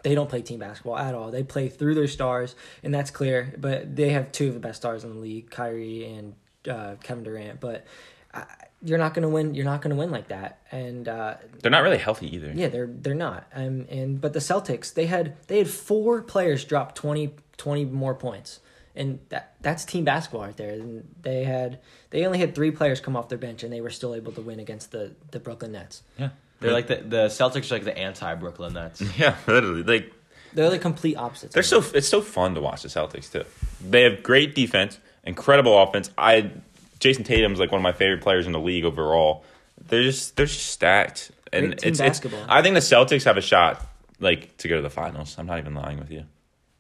they don't play team basketball at all. They play through their stars, and that's clear. But they have two of the best stars in the league, Kyrie and uh, Kevin Durant. But I, you're not gonna win. You're not gonna win like that. And uh,
They're not really healthy either.
yeah, they're they're not. Um, and but the Celtics, they had they had four players drop 20, 20 more points, and that that's team basketball right there. And they had they only had three players come off their bench, and they were still able to win against the the Brooklyn Nets.
Yeah.
They're like the the Celtics are like the anti Brooklyn Nets. [LAUGHS]
Yeah, literally. Like
They're the complete opposites.
they're so it's so fun to watch the Celtics too. They have great defense, incredible offense. I Jayson Tatum's like one of my favorite players in the league overall. They're just they're just stacked. And
Great team
it's, it's. I think the Celtics have a shot like to go to the finals. I'm not even lying with you.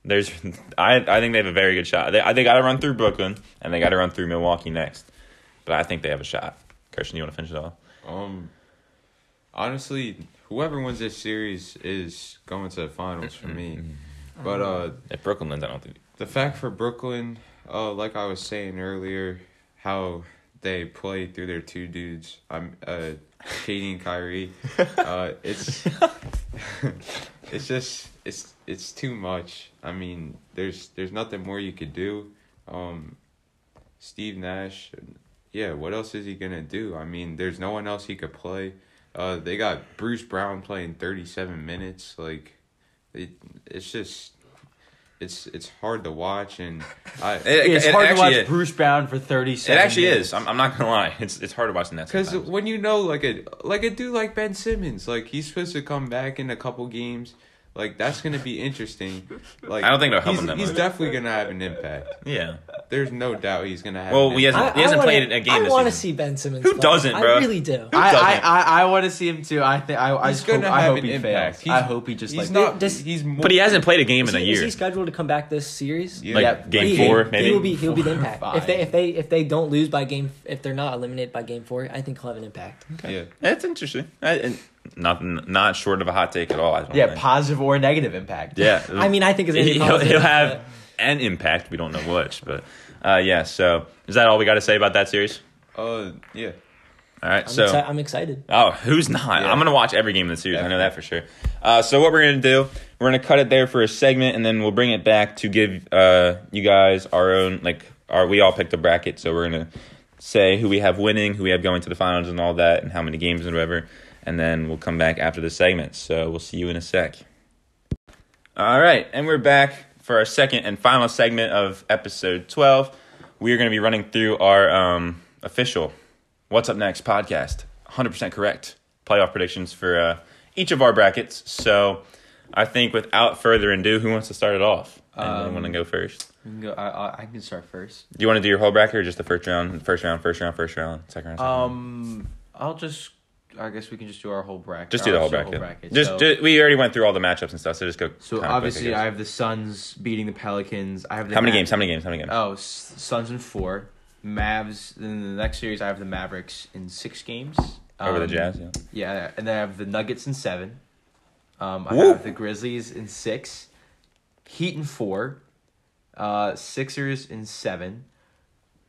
There's I I think they have a very good shot. They they got to run through Brooklyn and they got to run through Milwaukee next. But I think they have a shot. Christian, you want to finish it off?
Um, honestly, whoever wins this series is going to the finals for me. [LAUGHS] But uh,
If Brooklyn wins, I don't think.
the fact for Brooklyn, uh, like I was saying earlier, how they play through their two dudes. I'm uh, Katie and Kyrie. [LAUGHS] Uh, it's [LAUGHS] it's just it's it's too much. I mean, there's there's nothing more you could do. Um, Steve Nash, yeah. What else is he gonna do? I mean, there's no one else he could play. Uh, they got Bruce Brown playing 37 minutes. Like, it, it's just, it's it's hard to watch, and [LAUGHS] I
It-
it's
it
hard to watch
is.
Bruce Brown for thirty
It
seven.
actually is. I'm, I'm not gonna lie. It's it's hard to watch the Nets.
Because when you know, like a like a dude like Ben Simmons, like he's supposed to come back in a couple games, like that's gonna be interesting. Like
I don't think it'll help
he's,
him that
He's
much.
definitely gonna have an impact.
yeah.
There's no doubt he's gonna have.
Well,
an
we
impact.
hasn't- He hasn't
wanna-
played a game this year.
I
this
want to
season.
see Ben Simmons.
Who
play.
doesn't, bro?
I really do.
I,
doesn't?
I, I, I want to see him too. I think I, I
He's
just hope,
gonna
I
have
hope
an
he
impact.
fails.
He's-
I hope he just
He's
like
not.
this-
he's more.
But he hasn't played a game
Is
in a
he, is
year.
he scheduled to come back this series?
Yeah.
Like
Yeah,
game
He-
four,
he,
maybe.
He will be. He'll be the impact. If they if they if they don't lose by game, if they're not eliminated by game four, I think he'll have an impact.
Yeah.
That's interesting. I, and not not short of a hot take at all. I don't
yeah,
think.
positive or negative impact.
Yeah. [LAUGHS]
I mean, I think it's
he'll,
positive,
he'll have
but-
an impact. We don't know which, but uh, yeah. So is that all we got to say about that series?
Uh. Yeah.
All right.
I'm,
so
exci- I'm excited.
Oh, who's not?
Yeah.
I'm gonna watch every game of the series. I know that for sure. Uh, so what we're gonna do? We're gonna cut it there for a segment, and then we'll bring it back to give uh, you guys our own like our. We all picked a bracket, so we're gonna say who we have winning, who we have going to the finals, and all that, and how many games and whatever. And then we'll come back after the segment. So we'll see you in a sec. All right, and we're back for our second and final segment of episode 12. We are going to be running through our um, official What's Up Next podcast. 100% correct playoff predictions for uh, each of our brackets. So I think without further ado, who wants to start it off? Anyone
Um,
want to go first?
Can go, I, I, I can start first.
Do you want to do your whole bracket or just the first round, first round, first round, first round, second round? Second round?
Um, I'll just. I guess we can just do our whole bracket.
just do the whole bracket.
bracket.
Just,
so,
we already went through all the matchups and stuff, so just go.
so obviously. I have the Suns beating the Pelicans. I have the
how many
Ma-
games? How many games? How many games?
Oh, Suns in four. Mavs. Then the next series, I have the Mavericks in six games.
Over the
Um,
Jazz, yeah.
Yeah, and then I have the Nuggets in seven. Um, I
Woo.
have the Grizzlies in six, Heat in four, uh, Sixers in seven,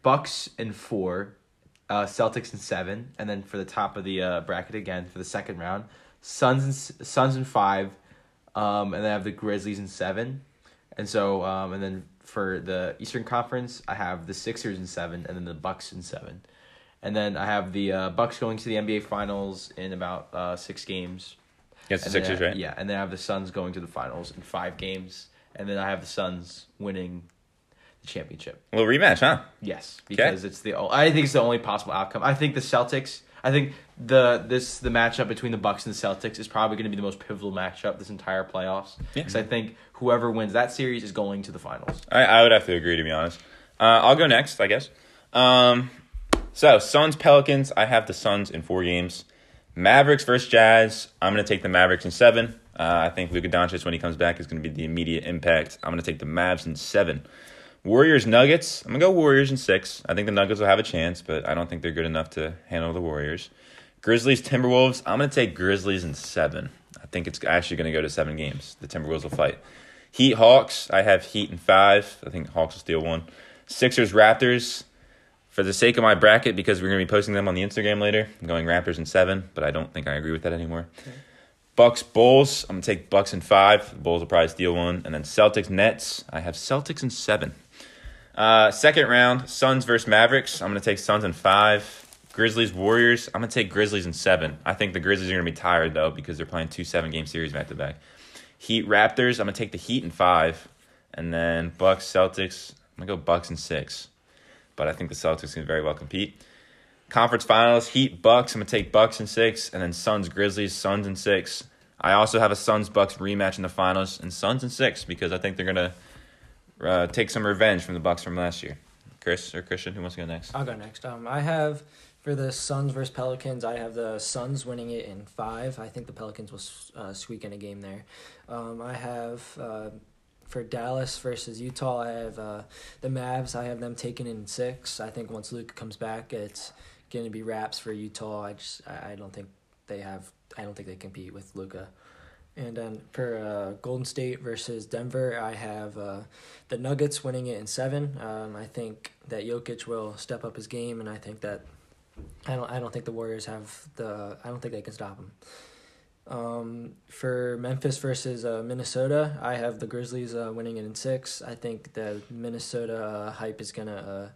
Bucks in four, uh, Celtics in seven, and then for the top of the uh, bracket again for the second round, Suns in s- Suns in five, um, and then I have the Grizzlies in seven, and so um, and then for the Eastern Conference, I have the Sixers in seven, and then the Bucks in seven. And then I have the uh, Bucks going to the NBA Finals in about uh, six games.
Against the Sixers, right?
Yeah, and then I have the Suns going to the finals in five games, and then I have the Suns winning championship.
A little rematch, huh?
Yes, because it's the I think it's the only possible outcome. I think the Celtics. I think the this the matchup between the Bucks and the Celtics is probably going to be the most pivotal matchup this entire playoffs.
Yeah.
Because I think whoever wins that series is going to the finals.
I, I would have to agree, to be honest. Uh, I'll go next, I guess. Um, so, Suns, Pelicans. I have the Suns in four games. Mavericks versus Jazz. I'm going to take the Mavericks in seven. Uh, I think Luka Doncic, when he comes back, is going to be the immediate impact. I'm going to take the Mavs in seven. Warriors, Nuggets. I'm going to go Warriors in six. I think the Nuggets will have a chance, but I don't think they're good enough to handle the Warriors. Grizzlies, Timberwolves. I'm going to take Grizzlies in seven. I think it's actually going to go to seven games. The Timberwolves will fight. Heat, Hawks. I have Heat in five. I think Hawks will steal one. Sixers, Raptors. For the sake of my bracket, because we're going to be posting them on the Instagram later, I'm going Raptors in seven, but I don't think I agree with that anymore. Bucks, Bulls. I'm going to take Bucks in five. The Bulls will probably steal one. And then Celtics, Nets. I have Celtics in seven. Uh, second round, Suns versus Mavericks. I'm going to take Suns in five. Grizzlies Warriors. I'm gonna take Grizzlies in seven. I think the Grizzlies are gonna be tired though because they're playing two seven game series back to back. Heat Raptors. I'm gonna take the Heat in five, and then Bucks Celtics. I'm gonna go Bucks in six, but I think the Celtics can very well compete. Conference Finals: Heat Bucks. I'm gonna take Bucks in six, and then Suns Grizzlies. Suns in six. I also have a Suns Bucks rematch in the finals, and Suns in six because I think they're gonna uh, take some revenge from the Bucks from last year. Chris or Christian, who wants to go next?
I'll go next. Um, I have for the Suns versus Pelicans. I have the Suns winning it in five. I think the Pelicans will uh, squeak in a game there. Um, I have uh, for Dallas versus Utah. I have uh, the Mavs. I have them taking in six. I think once Luke comes back, it's going to be wraps for Utah. I just I don't think they have. I don't think they compete with Luka. And then for uh, Golden State versus Denver, I have uh, the Nuggets winning it in seven. Um, I think that Jokic will step up his game, and I think that I don't. I don't think the Warriors have the. I don't think they can stop him. Um, for Memphis versus uh, Minnesota, I have the Grizzlies uh, winning it in six. I think the Minnesota uh, hype is gonna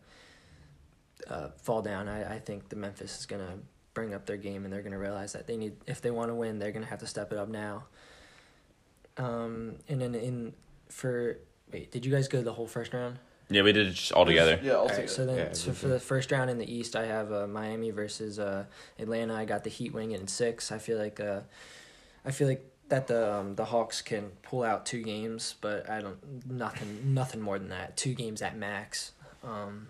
uh, uh, fall down. I, I think the Memphis is gonna bring up their game, and they're gonna realize that they need if they want to win, they're gonna have to step it up now. Um, and then in for wait, did you guys go the whole first round?
Yeah, we did it just all together.
Yeah, all
Alright, so then
Yeah,
so for the first round in the East, I have uh, Miami versus uh, Atlanta. I got the Heat winning it in six. I feel like uh, I feel like that the um, the Hawks can pull out two games, but I don't nothing nothing more than that. Two games at max. Um,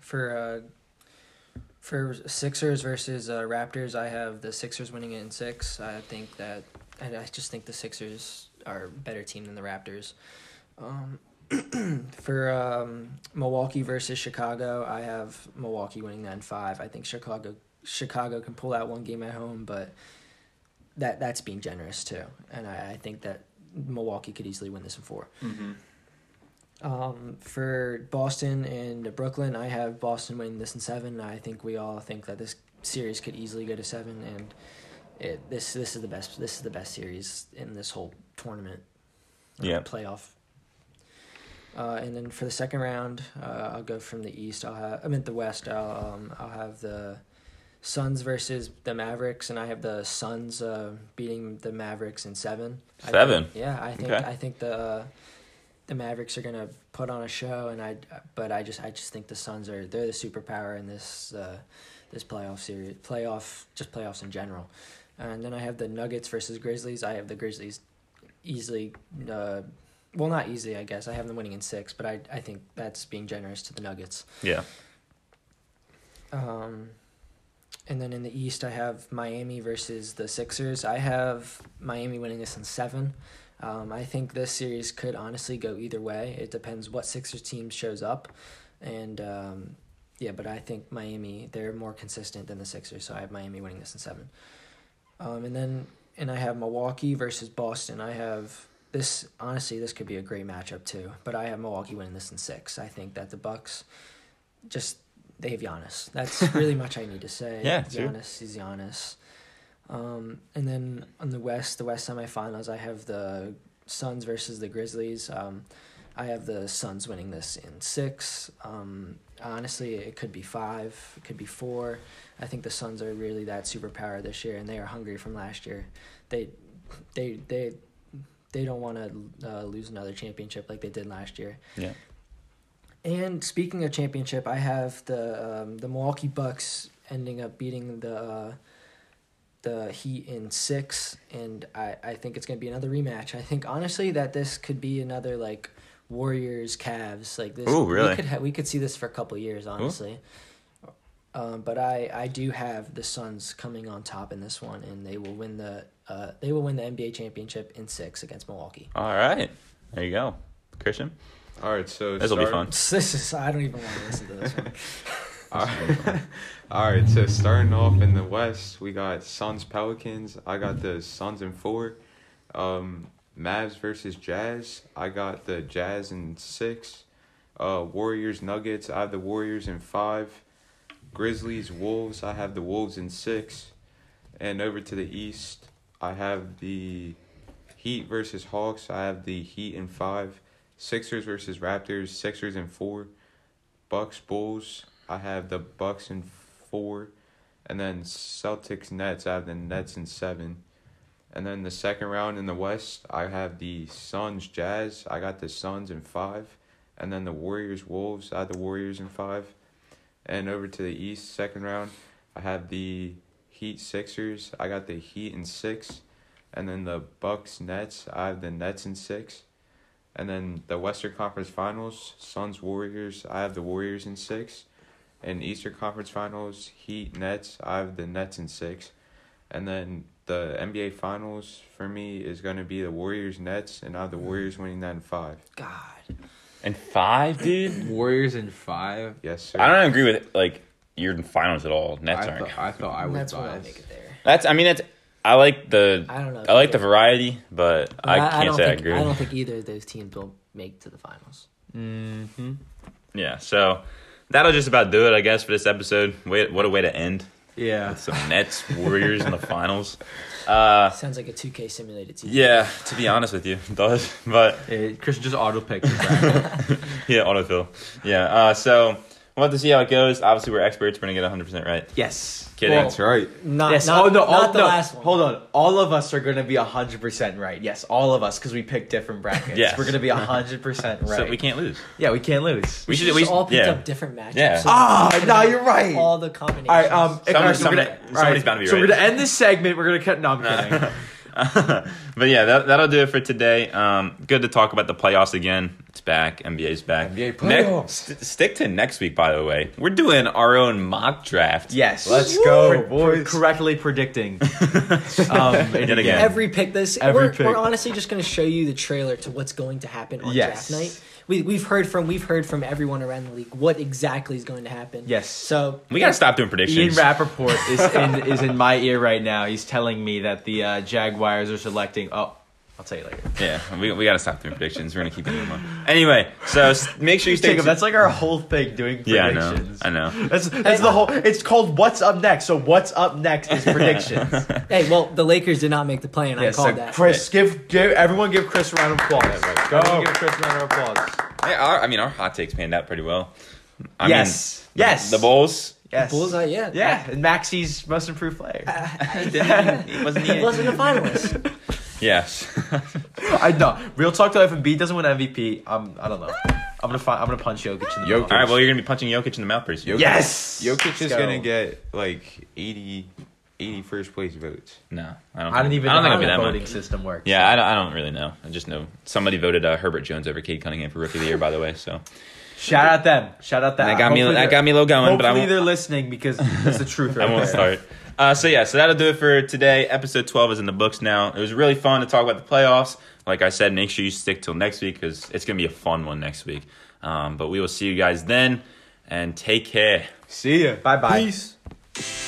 for uh, for Sixers versus uh, Raptors, I have the Sixers winning it in six. I think that I, I just think the Sixers are a better team than the Raptors. Um, [CLEARS THROAT] for um, Milwaukee versus Chicago, I have Milwaukee winning that in five. I think Chicago Chicago can pull out one game at home, but that that's being generous too. And I, I think that Milwaukee could easily win this in 4
Mm-hmm.
Um, for Boston and Brooklyn, I have Boston winning this in seven. I think we all think that this series could easily go to seven, and it, this this is the best. This is the best series in this whole tournament. uh,
Yeah.
playoff. Uh, and then for the second round, uh, I'll go from the East. I'll have I meant the West. I'll um, I'll have the Suns versus the Mavericks, and I have the Suns uh, beating the Mavericks in seven. I think-
Seven?
yeah, I think
Okay.
I think the the Mavericks are gonna put on a show, and I but I just I just think the Suns are they're the superpower in this uh, this playoff series, playoff just playoffs in general. And then I have the Nuggets versus Grizzlies. I have the Grizzlies easily. Uh, well, not easily, I guess. I have them winning in six, but I I think that's being generous to the Nuggets.
Yeah.
Um, and then in the East, I have Miami versus the Sixers. I have Miami winning this in seven. Um, I think this series could honestly go either way. It depends what Sixers team shows up, and um, yeah, but I think Miami they're more consistent than the Sixers, so I have Miami winning this in seven. Um, and then and I have Milwaukee versus Boston. I have this honestly this could be a great matchup too, but I have Milwaukee winning this in six. I think that the Bucks just they have Giannis. That's [LAUGHS] really much I need to say.
Yeah, true.
Giannis is Giannis. Um, and then on the West, the West semifinals, I have the Suns versus the Grizzlies. Um, I have the Suns winning this in six. Um, honestly, it could be five. It could be four. I think the Suns are really that superpower this year, and they are hungry from last year. They, they, they, they don't want to uh, lose another championship like they did last year.
Yeah.
And speaking of championship, I have the um, the Milwaukee Bucks ending up beating the uh, the Heat in six, and I, I think it's gonna be another rematch. I think honestly that this could be another like Warriors Cavs like this.
Ooh, really?
We could ha- we could see this for a couple years, honestly. Um, but I, I do have the Suns coming on top in this one, and they will win the uh, they will win the NBA championship in six against Milwaukee.
All right. There you go. Christian?
All right, so
This'll be fun. [LAUGHS]
This is I don't even want to listen to this one. [LAUGHS]
All right. [LAUGHS] All right, so starting off in the West, we got Suns Pelicans. I got the Suns in four. Um, Mavs versus Jazz. I got the Jazz in six. Uh, Warriors Nuggets. I have the Warriors in five. Grizzlies Wolves. I have the Wolves in six. And over to the East, I have the Heat versus Hawks. I have the Heat in five. Sixers versus Raptors. Sixers in four. Bucks Bulls. I have the Bucks in four, and then Celtics Nets. I have the Nets in seven, and then the second round in the West, I have the Suns Jazz. I got the Suns in five, and then the Warriors Wolves. I have the Warriors in five, and over to the East second round, I have the Heat Sixers. I got the Heat in six, and then the Bucks Nets. I have the Nets in six. And then the Western Conference Finals, Suns Warriors. I have the Warriors in six. And Eastern Conference Finals, Heat Nets. I have the Nets in six. And then the NBA Finals for me is going to be the Warriors Nets, and I have the Warriors winning that in five.
God.
And five, dude. [LAUGHS]
Warriors in five.
Yes, sir.
I don't agree with like your finals at all. Nets
I
aren't.
thought, I thought I was
That's why I make it there.
That's. I mean, that's. I like the.
I don't know.
I like the variety, but I
I,
can't
don't
say I agree.
I don't think either of those teams will make to the finals.
Mm-hmm.
Yeah, so that'll just about do it, I guess, for this episode. Wait, what a way to end
Yeah.
with some Nets Warriors in the [LAUGHS] finals. Uh,
Sounds like a 2K simulated team.
yeah, to be honest with you, it does. [LAUGHS] But
It, Christian just auto picked. [LAUGHS]
yeah, autofill. Yeah. Uh, so we'll have to see how it goes. Obviously, we're experts. We're gonna get 100 percent right.
yes.
Kidding.
Well,
That's right.
Not,
yes.
not,
oh no.
not
all,
the
no.
last one.
Hold on. All of us are going to be hundred percent right. Yes, all of us because we picked different brackets.
Yes.
We're going to be [LAUGHS] hundred percent right.
So we can't lose.
Yeah, we can't lose.
We
We
should.
just
We
all picked
yeah.
up different matchups.
Yeah.
so
Ah,
we
no,
have
you're right.
All the combinations.
All right. Um.
Somebody-
all right,
somebody-
gonna- all
somebody's bound to be
So
right.
we're gonna end this segment. We're gonna cut. No, I'm [LAUGHS] kidding. [LAUGHS]
but yeah, that, that'll do it for today. Um, good to talk about the playoffs again. It's back. NBA's back.
NBA
Next-
playoffs.
st- stick to next week, by the way. We're doing our own mock draft.
yes.
Let's go,
Pro-
boys.
correctly predicting. [LAUGHS] um. and
again.
Every pick this
Every
we're,
pick.
we're honestly just going to show you the trailer to what's going to happen on
Yes.
draft night. We, we've heard from we've heard from everyone around the league what exactly is going to happen.
Yes.
So
We gotta stop doing predictions.
Ian
predictions.
Rapoport is in [LAUGHS] is in my ear right now. He's telling me that the uh, Jaguars are selecting. Oh, I'll tell you later.
Yeah, we, we gotta stop doing predictions. We're gonna keep it in mind. Anyway, so s- make sure you stay.
Jacob, that's like our whole thing doing
yeah, I know.
predictions.
I know.
That's that's the whole. It's called "What's Up Next." So what's up next is predictions. [LAUGHS]
hey, well, the Lakers did not make the play, and I
yes,
called
so
that.
Chris, give give everyone give Chris a round of applause.
Let's go.
Everyone give Chris a round of applause.
Hey, our, I mean, our hot takes panned out pretty well. I
Yes.
mean,
Yes.
The Bulls.
Yes,
Bullseye, uh, yeah,
Yeah, and Maxey's most improved player.
He uh, didn't [LAUGHS] he wasn't
He
even- [LAUGHS]
wasn't a finalist.
Yes. [LAUGHS]
I know. Real talk though, if Embiid doesn't win MVP, I'm I don't know. I'm gonna find, I'm gonna punch Jokic in the
Jokic.
mouth.
All right. Well, you're gonna be punching Jokic in the mouth pretty soon.
Jokic-
Yes.
Jokic
Let's
is
go.
gonna get like 80, 80 first place votes.
No, I don't.
I don't
think-
even
I don't
know
think
how
it'll be
the
that
voting
much.
system works.
Yeah, I don't, I don't really know. I just know somebody voted uh, Herbert Jones over Cade Cunningham for rookie of the year. By the way, so
Shout out them. Shout out that.
that got me
Hopefully
that got me a little going. But I
Hopefully
won't,
they're listening because it's the truth. [LAUGHS] Right
I won't
there.
start. Uh, so yeah, so that'll do it for today. Episode twelve is in the books now. It was really fun to talk about the playoffs. Like I said, make sure you stick till next week because it's gonna be a fun one next week. Um, but we will see you guys then, and take care.
See ya.
Bye bye.
Peace.